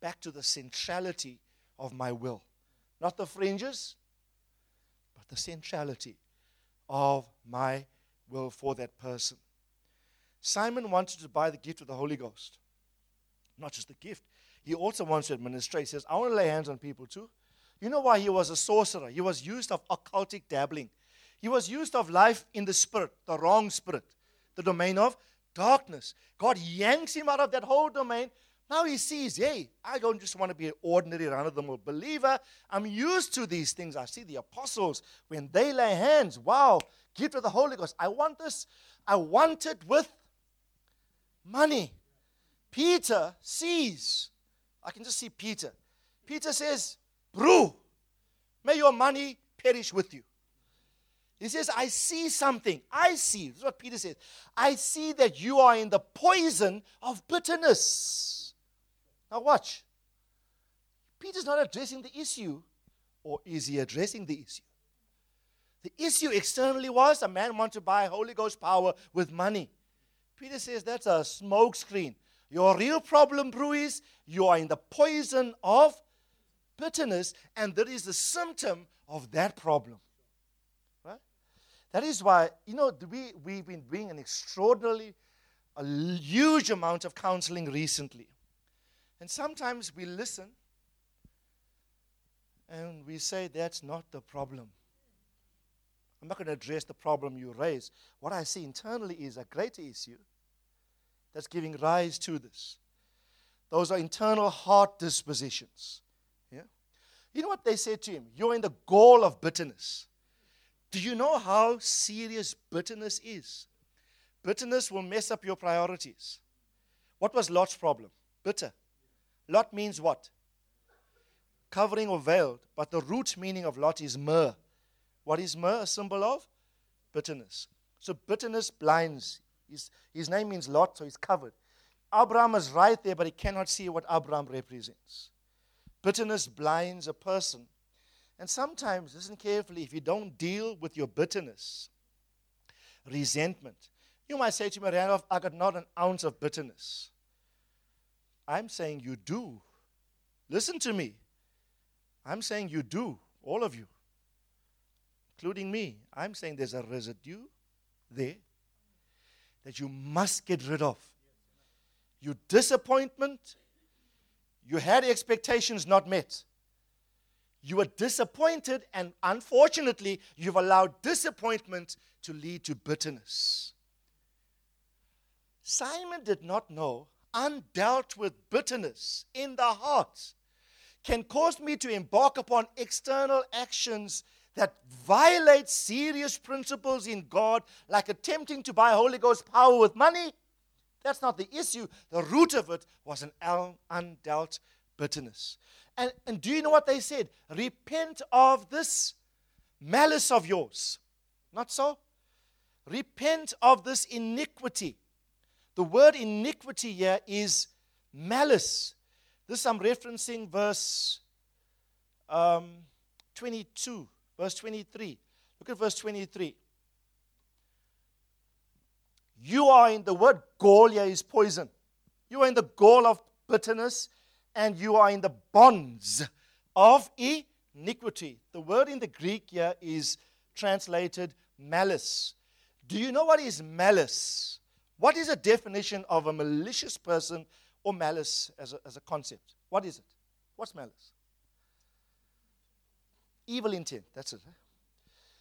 back to the centrality of my will. Not the fringes, but the centrality of my will for that person. Simon wanted to buy the gift of the Holy Ghost. Not just the gift, he also wants to administer. He says, I want to lay hands on people too. You know why he was a sorcerer? He was used of occultic dabbling. He was used of life in the spirit, the wrong spirit, the domain of darkness. God yanks him out of that whole domain. Now he sees, hey, I don't just want to be an ordinary run of the mill believer. I'm used to these things. I see the apostles when they lay hands. Wow, gift of the Holy Ghost. I want this. I want it with money. Peter sees. I can just see Peter. Peter says, Brew, may your money perish with you. He says, I see something. I see. This is what Peter says. I see that you are in the poison of bitterness. Now, watch. Peter's not addressing the issue, or is he addressing the issue? The issue externally was a man wanted to buy Holy Ghost power with money. Peter says that's a smokescreen. Your real problem, bro, is you are in the poison of bitterness, and that is the symptom of that problem. That is why, you know, we, we've been doing an extraordinarily, a huge amount of counseling recently. And sometimes we listen and we say, that's not the problem. I'm not going to address the problem you raise. What I see internally is a greater issue that's giving rise to this. Those are internal heart dispositions. Yeah? You know what they said to him? You're in the gall of bitterness. Do you know how serious bitterness is? Bitterness will mess up your priorities. What was Lot's problem? Bitter. Lot means what? Covering or veiled. But the root meaning of Lot is myrrh. What is myrrh? A symbol of bitterness. So bitterness blinds. His, his name means Lot, so he's covered. Abraham is right there, but he cannot see what Abraham represents. Bitterness blinds a person and sometimes, listen carefully, if you don't deal with your bitterness, resentment, you might say to me, Randolph, I got not an ounce of bitterness. I'm saying you do. Listen to me. I'm saying you do, all of you, including me. I'm saying there's a residue there that you must get rid of. Your disappointment, you had expectations not met. You were disappointed, and unfortunately, you've allowed disappointment to lead to bitterness. Simon did not know undealt with bitterness in the heart can cause me to embark upon external actions that violate serious principles in God, like attempting to buy Holy Ghost power with money. That's not the issue. The root of it was an undealt bitterness. And, and do you know what they said? Repent of this malice of yours. Not so? Repent of this iniquity. The word iniquity here is malice. This I'm referencing verse um, 22, verse 23. Look at verse 23. You are in the word here is poison. You are in the gall of bitterness and you are in the bonds of iniquity. The word in the Greek here is translated malice. Do you know what is malice? What is a definition of a malicious person or malice as a, as a concept? What is it? What's malice? Evil intent, that's it.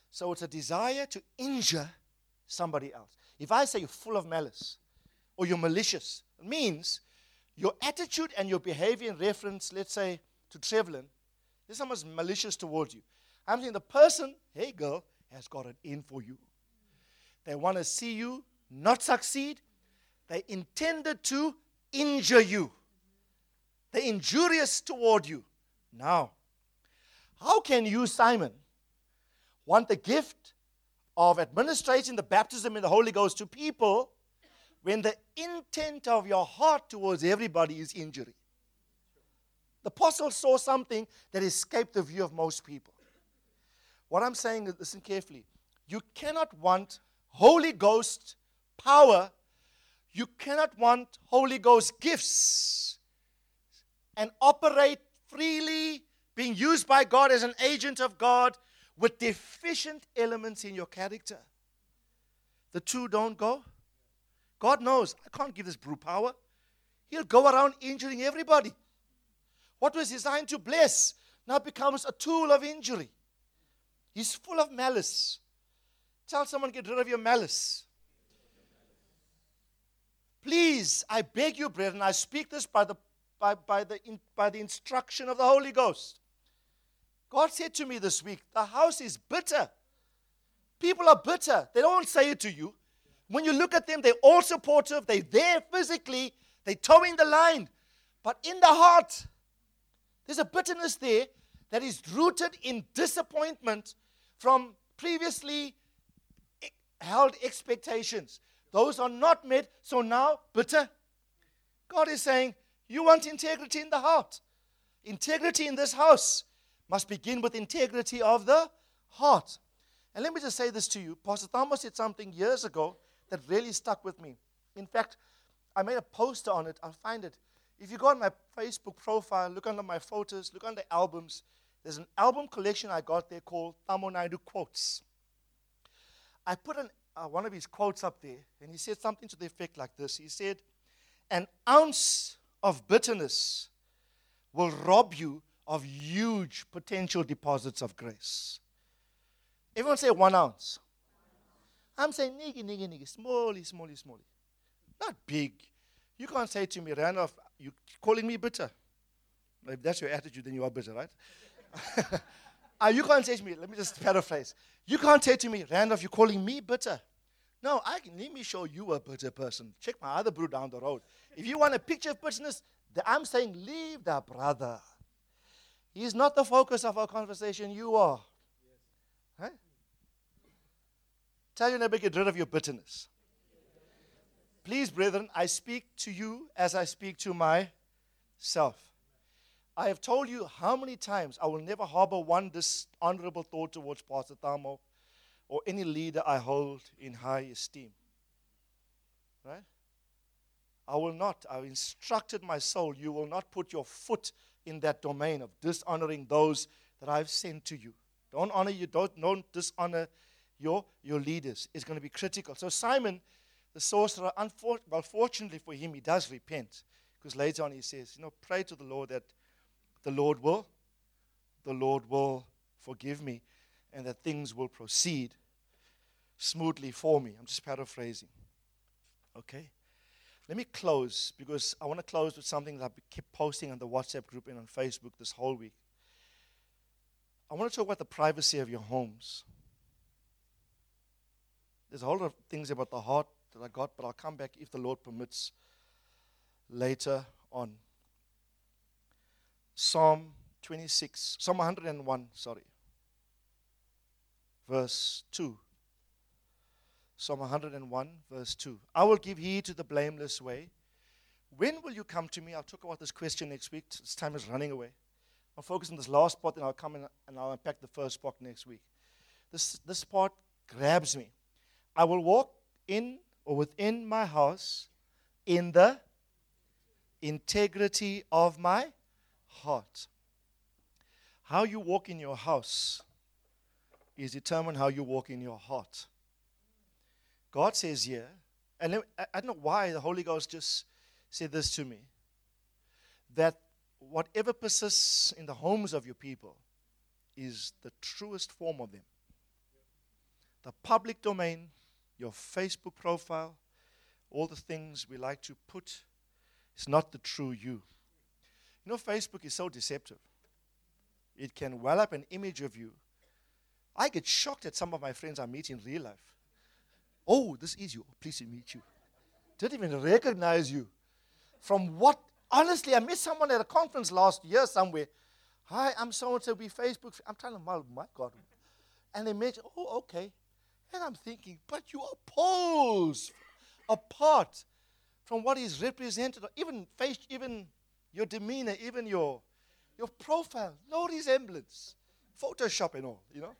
So it's a desire to injure somebody else. If I say you're full of malice or you're malicious, it means your attitude and your behavior in reference, let's say, to Trevlin, there's someone's malicious towards you. I'm saying the person, hey girl, has got it in for you. They want to see you not succeed. They intended to injure you. They're injurious toward you. Now, how can you, Simon, want the gift of administrating the baptism in the Holy Ghost to people when the intent of your heart towards everybody is injury? The apostle saw something that escaped the view of most people. What I'm saying is, listen carefully. You cannot want Holy Ghost power. You cannot want Holy Ghost gifts and operate freely being used by God as an agent of God with deficient elements in your character. The two don't go. God knows, I can't give this brew power. He'll go around injuring everybody. What was designed to bless now becomes a tool of injury. He's full of malice. Tell someone, get rid of your malice. Please, I beg you, brethren, I speak this by the, by, by, the, in, by the instruction of the Holy Ghost. God said to me this week, the house is bitter. People are bitter. They don't say it to you. When you look at them, they're all supportive. They're there physically. They're towing the line. But in the heart, there's a bitterness there that is rooted in disappointment from previously held expectations. Those are not met, so now bitter. God is saying, You want integrity in the heart, integrity in this house must begin with integrity of the heart. And let me just say this to you. Pastor Thomas said something years ago that really stuck with me. In fact, I made a poster on it. I'll find it. If you go on my Facebook profile, look under my photos, look under albums, there's an album collection I got there called Thamo Naidoo Quotes. I put an, uh, one of his quotes up there, and he said something to the effect like this. He said, An ounce of bitterness will rob you of huge potential deposits of grace. Everyone say one ounce. I'm saying niggy, niggy, niggy, smally, smally, smally. Not big. You can't say to me, Randolph, you calling me bitter. If that's your attitude, then you are bitter, right? uh, you can't say to me, let me just paraphrase. You can't say to me, Randolph, you're calling me bitter. No, I can, let me show you a bitter person. Check my other brew down the road. If you want a picture of bitterness, I'm saying leave that brother. He's not the focus of our conversation. You are. Huh? Tell your neighbor, get rid of your bitterness. Please, brethren, I speak to you as I speak to myself. I have told you how many times I will never harbor one dishonorable thought towards Pastor Thamo or any leader I hold in high esteem. Right? I will not. I've instructed my soul, you will not put your foot in that domain of dishonoring those that I've sent to you. Don't honor you, don't, don't dishonor your, your leaders. It's going to be critical. So Simon, the sorcerer, unfor- well, fortunately for him, he does repent. Because later on he says, you know, pray to the Lord that the Lord will, the Lord will forgive me and that things will proceed smoothly for me. I'm just paraphrasing. Okay? Let me close because I want to close with something that I keep posting on the WhatsApp group and on Facebook this whole week. I want to talk about the privacy of your homes. There's a whole lot of things about the heart that I got, but I'll come back if the Lord permits later on. Psalm 26, Psalm 101, sorry, verse 2. Psalm 101, verse 2. I will give heed to the blameless way. When will you come to me? I'll talk about this question next week. This time is running away. I'll focus on this last part and I'll come in and I'll unpack the first part next week. This, this part grabs me. I will walk in or within my house in the integrity of my heart. How you walk in your house is determined how you walk in your heart. God says here, and I don't know why the Holy Ghost just said this to me, that whatever persists in the homes of your people is the truest form of them. The public domain, your Facebook profile, all the things we like to put, is not the true you. You know, Facebook is so deceptive. It can well up an image of you. I get shocked at some of my friends I meet in real life. Oh, this is you. Pleased to meet you. Didn't even recognize you. From what? Honestly, I met someone at a conference last year somewhere. Hi, I'm so and so. We Facebook. I'm trying to, oh my God. And they mentioned, oh, okay. And I'm thinking, but you are poles apart from what is represented, even face, even your demeanor, even your your profile, no resemblance. Photoshop and all, you know.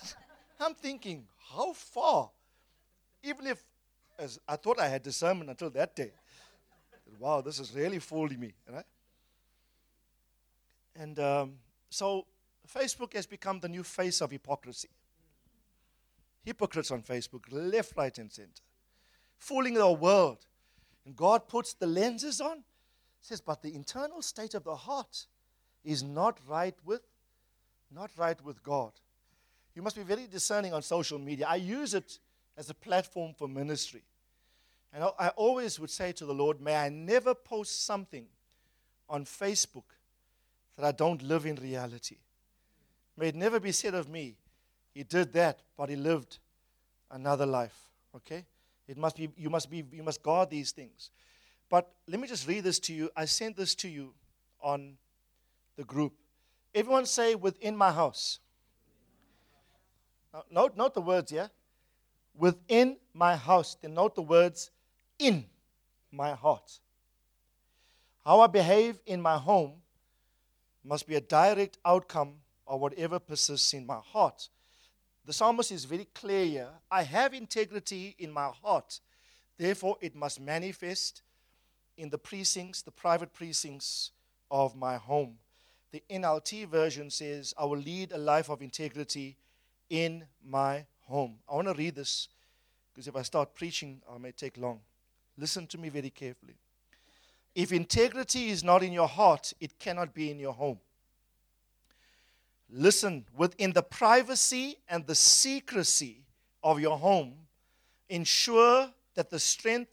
I'm thinking, how far? Even if as I thought I had discernment until that day. Wow, this is really fooling me, right? And um, so Facebook has become the new face of hypocrisy. Hypocrites on Facebook, left, right, and center, fooling the world. And God puts the lenses on, says, but the internal state of the heart is not right with, not right with God. You must be very discerning on social media. I use it as a platform for ministry. And I always would say to the Lord, may I never post something on Facebook that I don't live in reality. May it never be said of me, he did that, but he lived another life. Okay? It must be, you must be, you must guard these things. But let me just read this to you. I sent this to you on the group. Everyone say within my house. Now, note, note the words, yeah? Within my house. Then note the words in my heart. How I behave in my home must be a direct outcome of whatever persists in my heart. The psalmist is very clear here. I have integrity in my heart. Therefore, it must manifest in the precincts, the private precincts of my home. The NLT version says, I will lead a life of integrity in my home. I want to read this because if I start preaching, I may take long. Listen to me very carefully. If integrity is not in your heart, it cannot be in your home. Listen, within the privacy and the secrecy of your home, ensure that the strength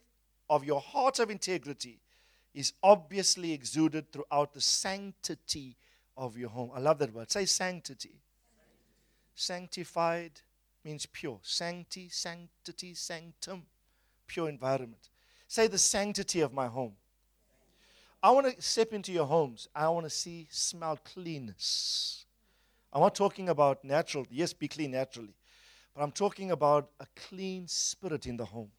of your heart of integrity is obviously exuded throughout the sanctity of your home. I love that word. Say sanctity. Sanctified means pure. Sancti, sanctity, sanctum, pure environment. Say the sanctity of my home. I want to step into your homes. I want to see, smell cleanness. I'm not talking about natural. Yes, be clean naturally. But I'm talking about a clean spirit in the home.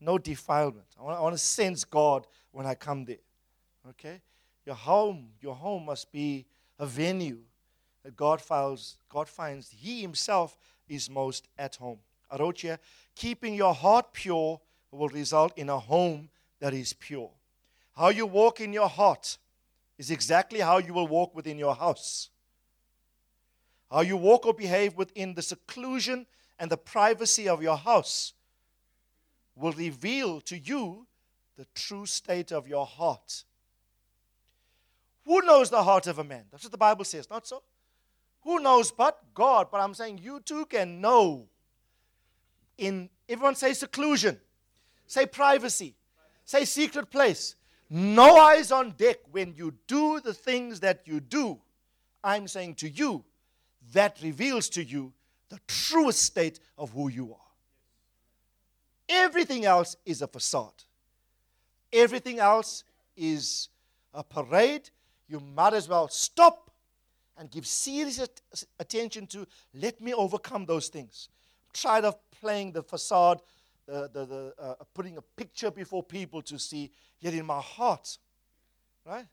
No defilement. I want, I want to sense God when I come there. Okay? Your home, your home must be a venue that God finds, God finds He Himself is most at home. I wrote here, keeping your heart pure will result in a home that is pure. How you walk in your heart is exactly how you will walk within your house. How you walk or behave within the seclusion and the privacy of your house will reveal to you the true state of your heart. Who knows the heart of a man? That's what the Bible says, not so? Who knows but God? But I'm saying you too can know. In everyone say seclusion. Say privacy. Say secret place. No eyes on deck when you do the things that you do. I'm saying to you, that reveals to you the truest state of who you are. Everything else is a facade. Everything else is a parade. You might as well stop and give serious attention to let me overcome those things. Tired of playing the facade the, the, the uh, putting a picture before people to see, yet in my heart, right?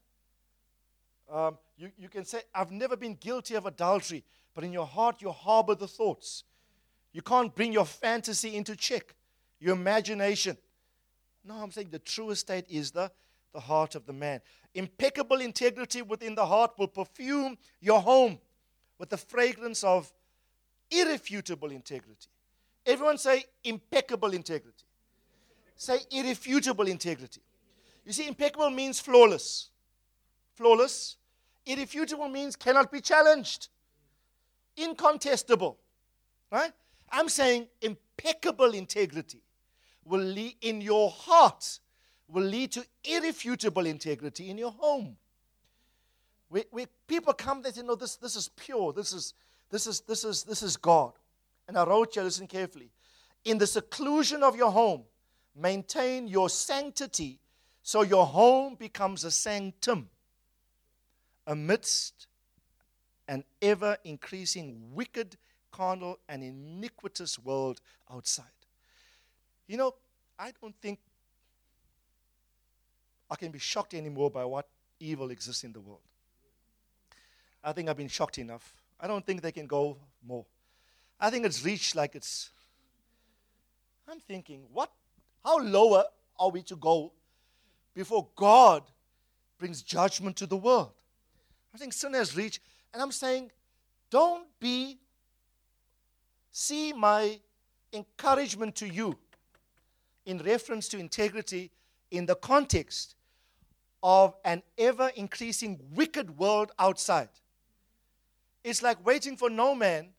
Um, you, you can say, I've never been guilty of adultery, but in your heart you harbor the thoughts. You can't bring your fantasy into check, your imagination. No, I'm saying the truest state is the, the heart of the man. Impeccable integrity within the heart will perfume your home with the fragrance of irrefutable integrity. Everyone say impeccable integrity. Say irrefutable integrity. You see, impeccable means flawless. Flawless. Irrefutable means cannot be challenged. Incontestable. Right? I'm saying impeccable integrity will lead in your heart will lead to irrefutable integrity in your home. Where, where people come, they say, no, this, this is pure. This is, this, is, this, is, this is God. And I wrote you, listen carefully. In the seclusion of your home, maintain your sanctity so your home becomes a sanctum amidst an ever increasing wicked, carnal, and iniquitous world outside. You know, I don't think I can be shocked anymore by what evil exists in the world. I think I've been shocked enough. I don't think they can go more. I think it's reached like it's. I'm thinking, what? How lower are we to go before God brings judgment to the world? I think sin has reached, and I'm saying, don't be. See my encouragement to you in reference to integrity in the context of an ever increasing wicked world outside. It's like waiting for no man.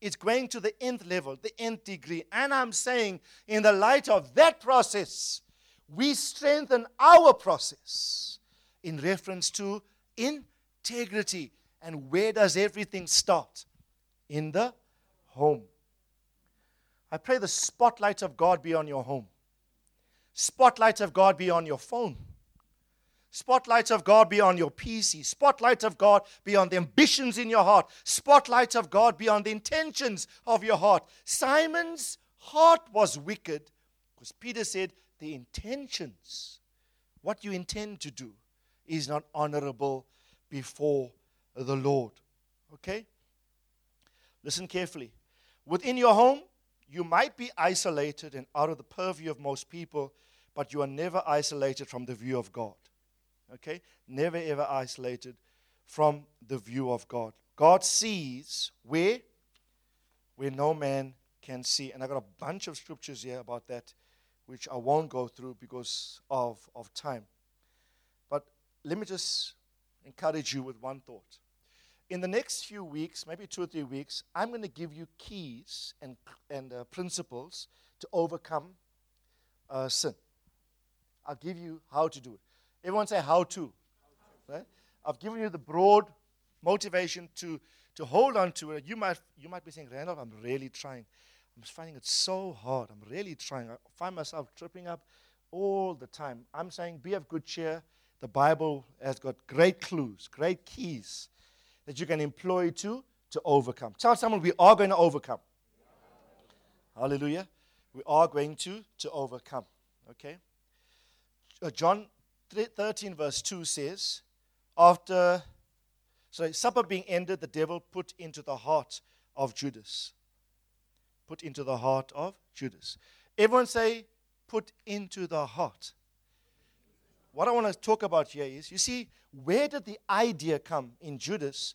It's going to the nth level, the nth degree. And I'm saying, in the light of that process, we strengthen our process in reference to integrity. And where does everything start? In the home. I pray the spotlight of God be on your home. Spotlight of God be on your phone. Spotlight of God be on your PC. Spotlight of God be on the ambitions in your heart. Spotlight of God be on the intentions of your heart. Simon's heart was wicked because Peter said, the intentions, what you intend to do, is not honorable before the Lord. Okay? Listen carefully. Within your home, you might be isolated and out of the purview of most people, but you are never isolated from the view of God. Okay? Never ever isolated from the view of God. God sees where? Where no man can see. And I've got a bunch of scriptures here about that, which I won't go through because of, of time. But let me just encourage you with one thought. In the next few weeks, maybe two or three weeks, I'm going to give you keys and, and uh, principles to overcome uh, sin. I'll give you how to do it. Everyone say how to. Right? I've given you the broad motivation to, to hold on to it. You might, you might be saying, Randolph, I'm really trying. I'm finding it so hard. I'm really trying. I find myself tripping up all the time. I'm saying, be of good cheer. The Bible has got great clues, great keys that you can employ to, to overcome. Tell someone we are going to overcome. Hallelujah. We are going to, to overcome. Okay? Uh, John 13, verse 2 says, After, so supper being ended, the devil put into the heart of Judas. Put into the heart of Judas. Everyone say, put into the heart. What I want to talk about here is you see, where did the idea come in Judas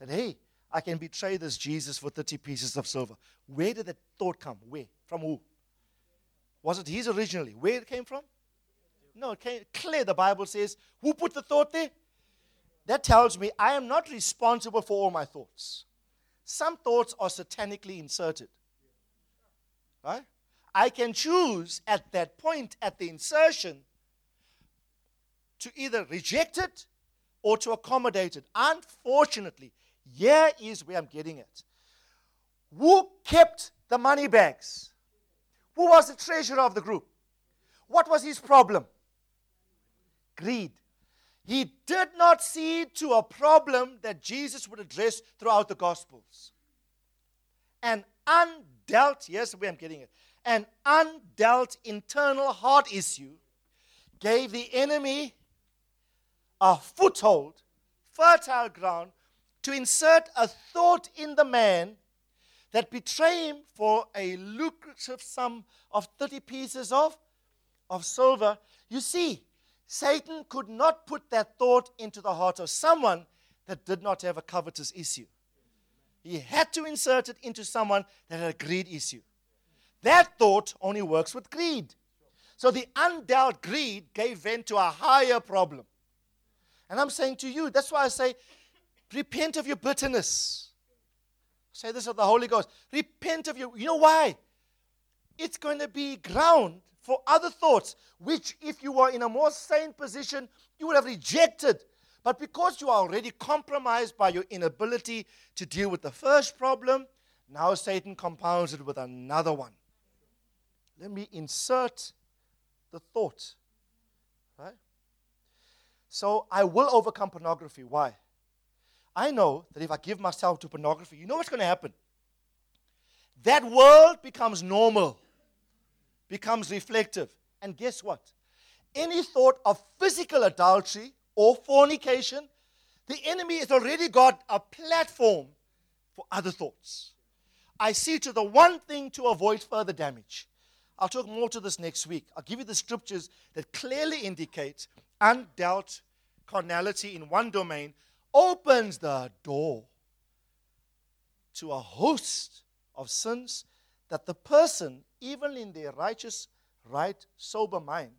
that, hey, I can betray this Jesus for 30 pieces of silver? Where did that thought come? Where? From who? Was it his originally? Where it came from? No, it came clear. The Bible says, Who put the thought there? That tells me I am not responsible for all my thoughts. Some thoughts are satanically inserted. Right? I can choose at that point, at the insertion, to either reject it or to accommodate it. Unfortunately, here is where I'm getting at. Who kept the money bags? Who was the treasurer of the group? What was his problem? greed. He did not see to a problem that Jesus would address throughout the Gospels. An undealt, yes, where I'm getting it, an undealt internal heart issue gave the enemy a foothold, fertile ground, to insert a thought in the man that betray him for a lucrative sum of 30 pieces of, of silver. You see, Satan could not put that thought into the heart of someone that did not have a covetous issue. He had to insert it into someone that had a greed issue. That thought only works with greed. So the undealt greed gave vent to a higher problem. And I'm saying to you, that's why I say, repent of your bitterness. Say this of the Holy Ghost. Repent of your. You know why? It's going to be ground for other thoughts, which, if you were in a more sane position, you would have rejected. But because you are already compromised by your inability to deal with the first problem, now Satan compounds it with another one. Let me insert the thought. So I will overcome pornography. Why? I know that if I give myself to pornography, you know what's going to happen? That world becomes normal, becomes reflective. And guess what? Any thought of physical adultery or fornication, the enemy has already got a platform for other thoughts. I see to the one thing to avoid further damage. I'll talk more to this next week. I'll give you the scriptures that clearly indicate undealt carnality in one domain opens the door to a host of sins that the person, even in their righteous, right, sober mind,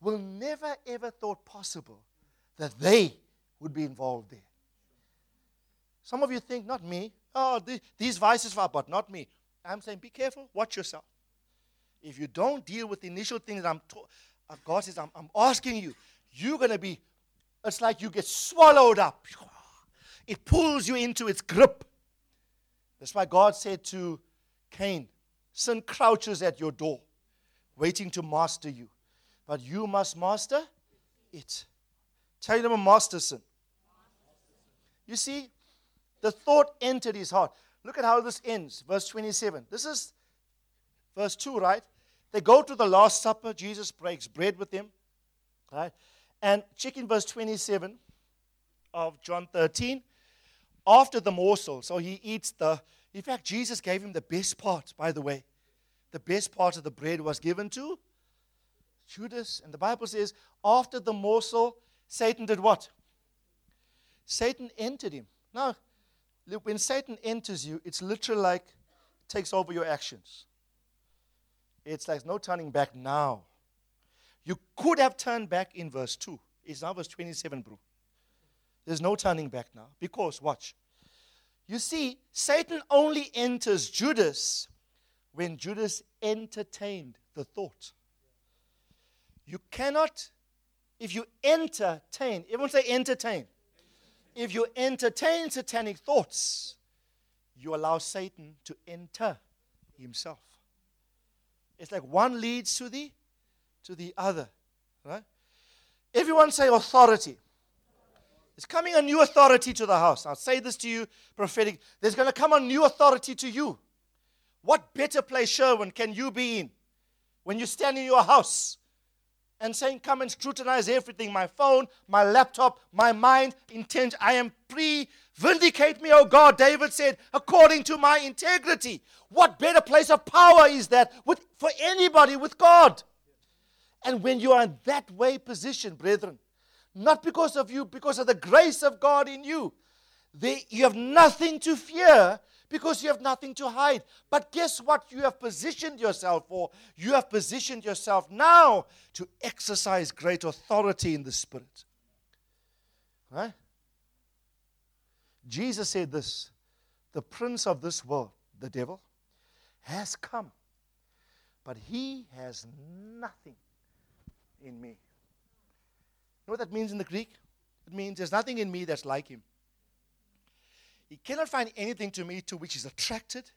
will never ever thought possible that they would be involved there. Some of you think, not me. Oh, the, these vices are, but not me. I'm saying, be careful, watch yourself. If you don't deal with the initial things I'm, to- uh, God says, I'm, I'm asking you, you're going to be it's like you get swallowed up. It pulls you into its grip. That's why God said to Cain, Sin crouches at your door, waiting to master you. But you must master it. Tell them a master sin. You see, the thought entered his heart. Look at how this ends. Verse 27. This is verse 2, right? They go to the Last Supper. Jesus breaks bread with them. Right? And check in verse 27 of John 13. After the morsel, so he eats the. In fact, Jesus gave him the best part, by the way. The best part of the bread was given to Judas. And the Bible says, after the morsel, Satan did what? Satan entered him. Now, when Satan enters you, it's literally like takes over your actions. It's like no turning back now. You could have turned back in verse 2. It's now verse 27, bro. There's no turning back now. Because, watch. You see, Satan only enters Judas when Judas entertained the thought. You cannot, if you entertain, everyone say entertain. If you entertain satanic thoughts, you allow Satan to enter himself. It's like one leads to the to the other. Right? Everyone say authority. It's coming a new authority to the house. I'll say this to you prophetic. There's going to come a new authority to you. What better place, Sherwin, can you be in when you stand in your house and saying, Come and scrutinize everything my phone, my laptop, my mind, intent. I am pre. Vindicate me, O God. David said, according to my integrity. What better place of power is that with, for anybody with God? And when you are in that way positioned, brethren, not because of you, because of the grace of God in you, they, you have nothing to fear because you have nothing to hide. But guess what? You have positioned yourself for? You have positioned yourself now to exercise great authority in the Spirit. Right? Jesus said this the prince of this world, the devil, has come, but he has nothing in me. You know what that means in the Greek? It means there's nothing in me that's like him. He cannot find anything to me to which he's attracted.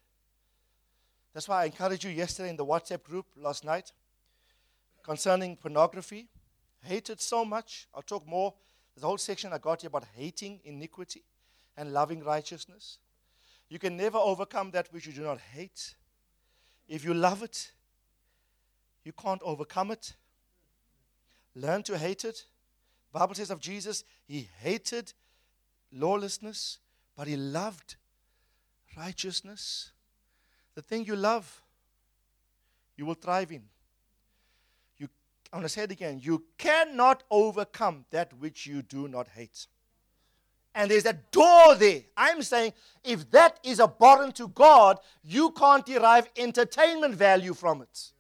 That's why I encouraged you yesterday in the WhatsApp group last night concerning pornography. Hated so much. I'll talk more. There's a whole section I got here about hating iniquity and loving righteousness. You can never overcome that which you do not hate. If you love it, you can't overcome it. Learn to hate it. Bible says of Jesus, he hated lawlessness, but he loved righteousness. The thing you love, you will thrive in. You, I'm going to say it again. You cannot overcome that which you do not hate. And there's a door there. I'm saying if that is abhorrent to God, you can't derive entertainment value from it.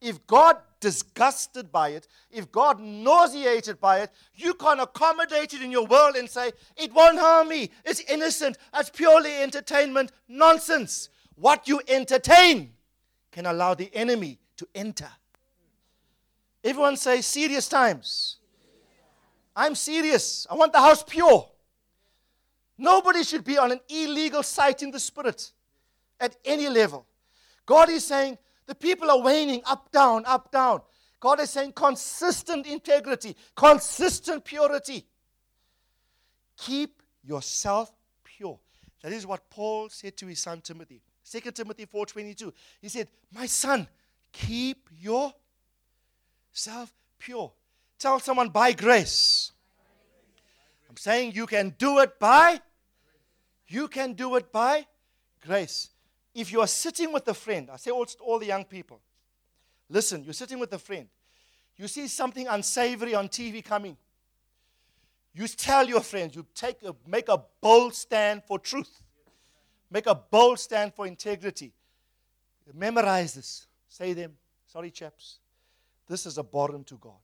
If God disgusted by it, if God nauseated by it, you can't accommodate it in your world and say, it won't harm me. It's innocent. It's purely entertainment. Nonsense. What you entertain can allow the enemy to enter. Everyone say serious times. I'm serious. I want the house pure. Nobody should be on an illegal site in the spirit at any level. God is saying, the people are waning up, down, up, down. God is saying consistent integrity, consistent purity. Keep yourself pure. That is what Paul said to his son Timothy. 2 Timothy 4:22. He said, "My son, keep yourself pure." Tell someone by grace. I'm saying you can do it by you can do it by grace if you are sitting with a friend, I say to all the young people, listen, you're sitting with a friend, you see something unsavory on TV coming. You tell your friends, you take a, make a bold stand for truth. Make a bold stand for integrity. Memorize this. Say them, sorry chaps, this is abhorrent to God.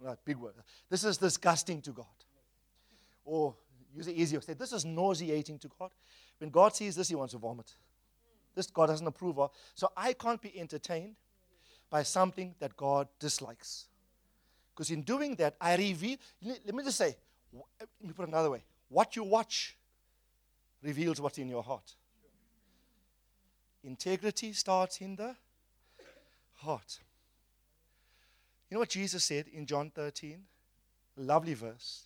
Right, big word. This is disgusting to God. Or use it easier. Say, this is nauseating to God. When God sees this, he wants to vomit. This God doesn't approve of. So I can't be entertained by something that God dislikes. Because in doing that, I reveal. Let me just say, let me put it another way. What you watch reveals what's in your heart. Integrity starts in the heart. You know what Jesus said in John 13? Lovely verse.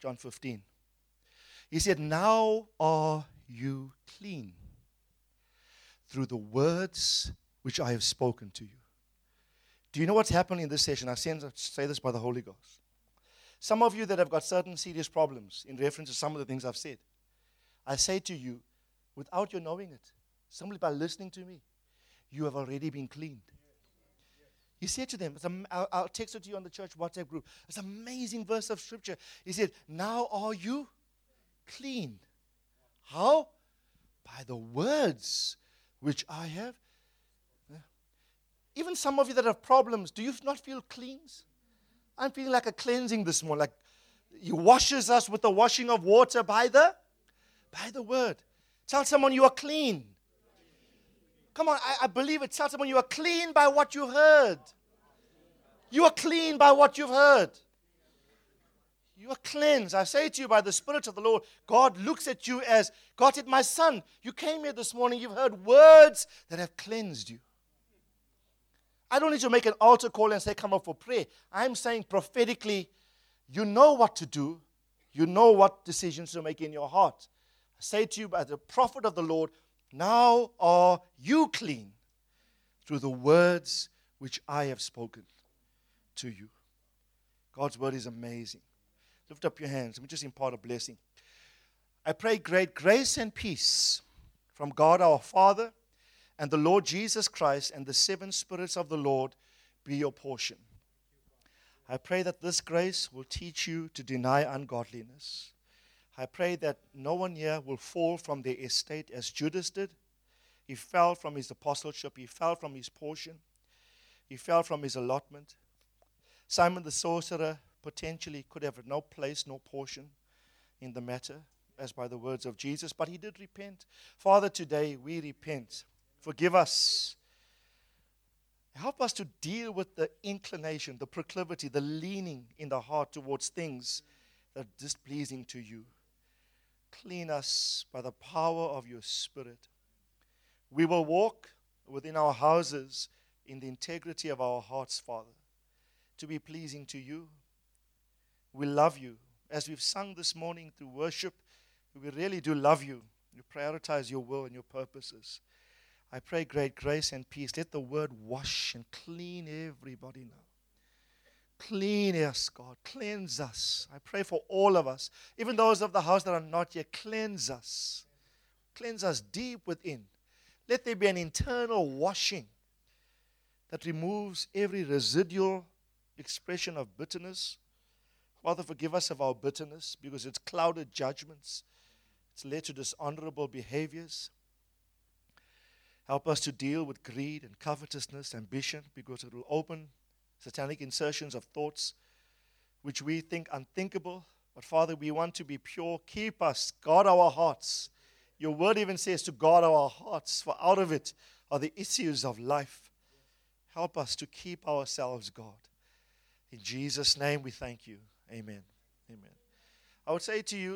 John 15. He said, Now are you clean through the words which I have spoken to you. Do you know what's happening in this session? I say this by the Holy Ghost. Some of you that have got certain serious problems in reference to some of the things I've said, I say to you, without you knowing it, simply by listening to me, you have already been cleaned. He said to them, I'll text it to you on the church WhatsApp group. It's an amazing verse of scripture. He said, Now are you clean how? By the words which I have. Even some of you that have problems, do you not feel cleans? I'm feeling like a cleansing this morning. Like He washes us with the washing of water by the by the word. Tell someone you are clean. Come on, I, I believe it. Tell someone you are clean by what you heard. You are clean by what you've heard. You are cleansed. I say to you, by the Spirit of the Lord, God looks at you as God said, My son, you came here this morning, you've heard words that have cleansed you. I don't need to make an altar call and say, Come up for prayer. I'm saying prophetically, you know what to do, you know what decisions to make in your heart. I say to you, by the prophet of the Lord, now are you clean through the words which I have spoken to you. God's word is amazing. Lift up your hands. Let me just impart a blessing. I pray great grace and peace from God our Father and the Lord Jesus Christ and the seven spirits of the Lord be your portion. I pray that this grace will teach you to deny ungodliness. I pray that no one here will fall from their estate as Judas did. He fell from his apostleship, he fell from his portion, he fell from his allotment. Simon the sorcerer potentially could have no place nor portion in the matter, as by the words of Jesus, but he did repent. Father, today we repent. Forgive us. Help us to deal with the inclination, the proclivity, the leaning in the heart towards things that are displeasing to you. Clean us by the power of your Spirit. We will walk within our houses in the integrity of our hearts, Father, to be pleasing to you we love you. As we've sung this morning through worship, we really do love you. You prioritize your will and your purposes. I pray great grace and peace. Let the word wash and clean everybody now. Clean us, God. Cleanse us. I pray for all of us, even those of the house that are not yet. Cleanse us. Cleanse us deep within. Let there be an internal washing that removes every residual expression of bitterness. Father, forgive us of our bitterness because it's clouded judgments, it's led to dishonorable behaviors. Help us to deal with greed and covetousness, ambition, because it will open satanic insertions of thoughts which we think unthinkable. But Father, we want to be pure. Keep us, guard our hearts. Your word even says to guard our hearts, for out of it are the issues of life. Help us to keep ourselves, God. In Jesus' name we thank you. Amen. Amen. I would say to you,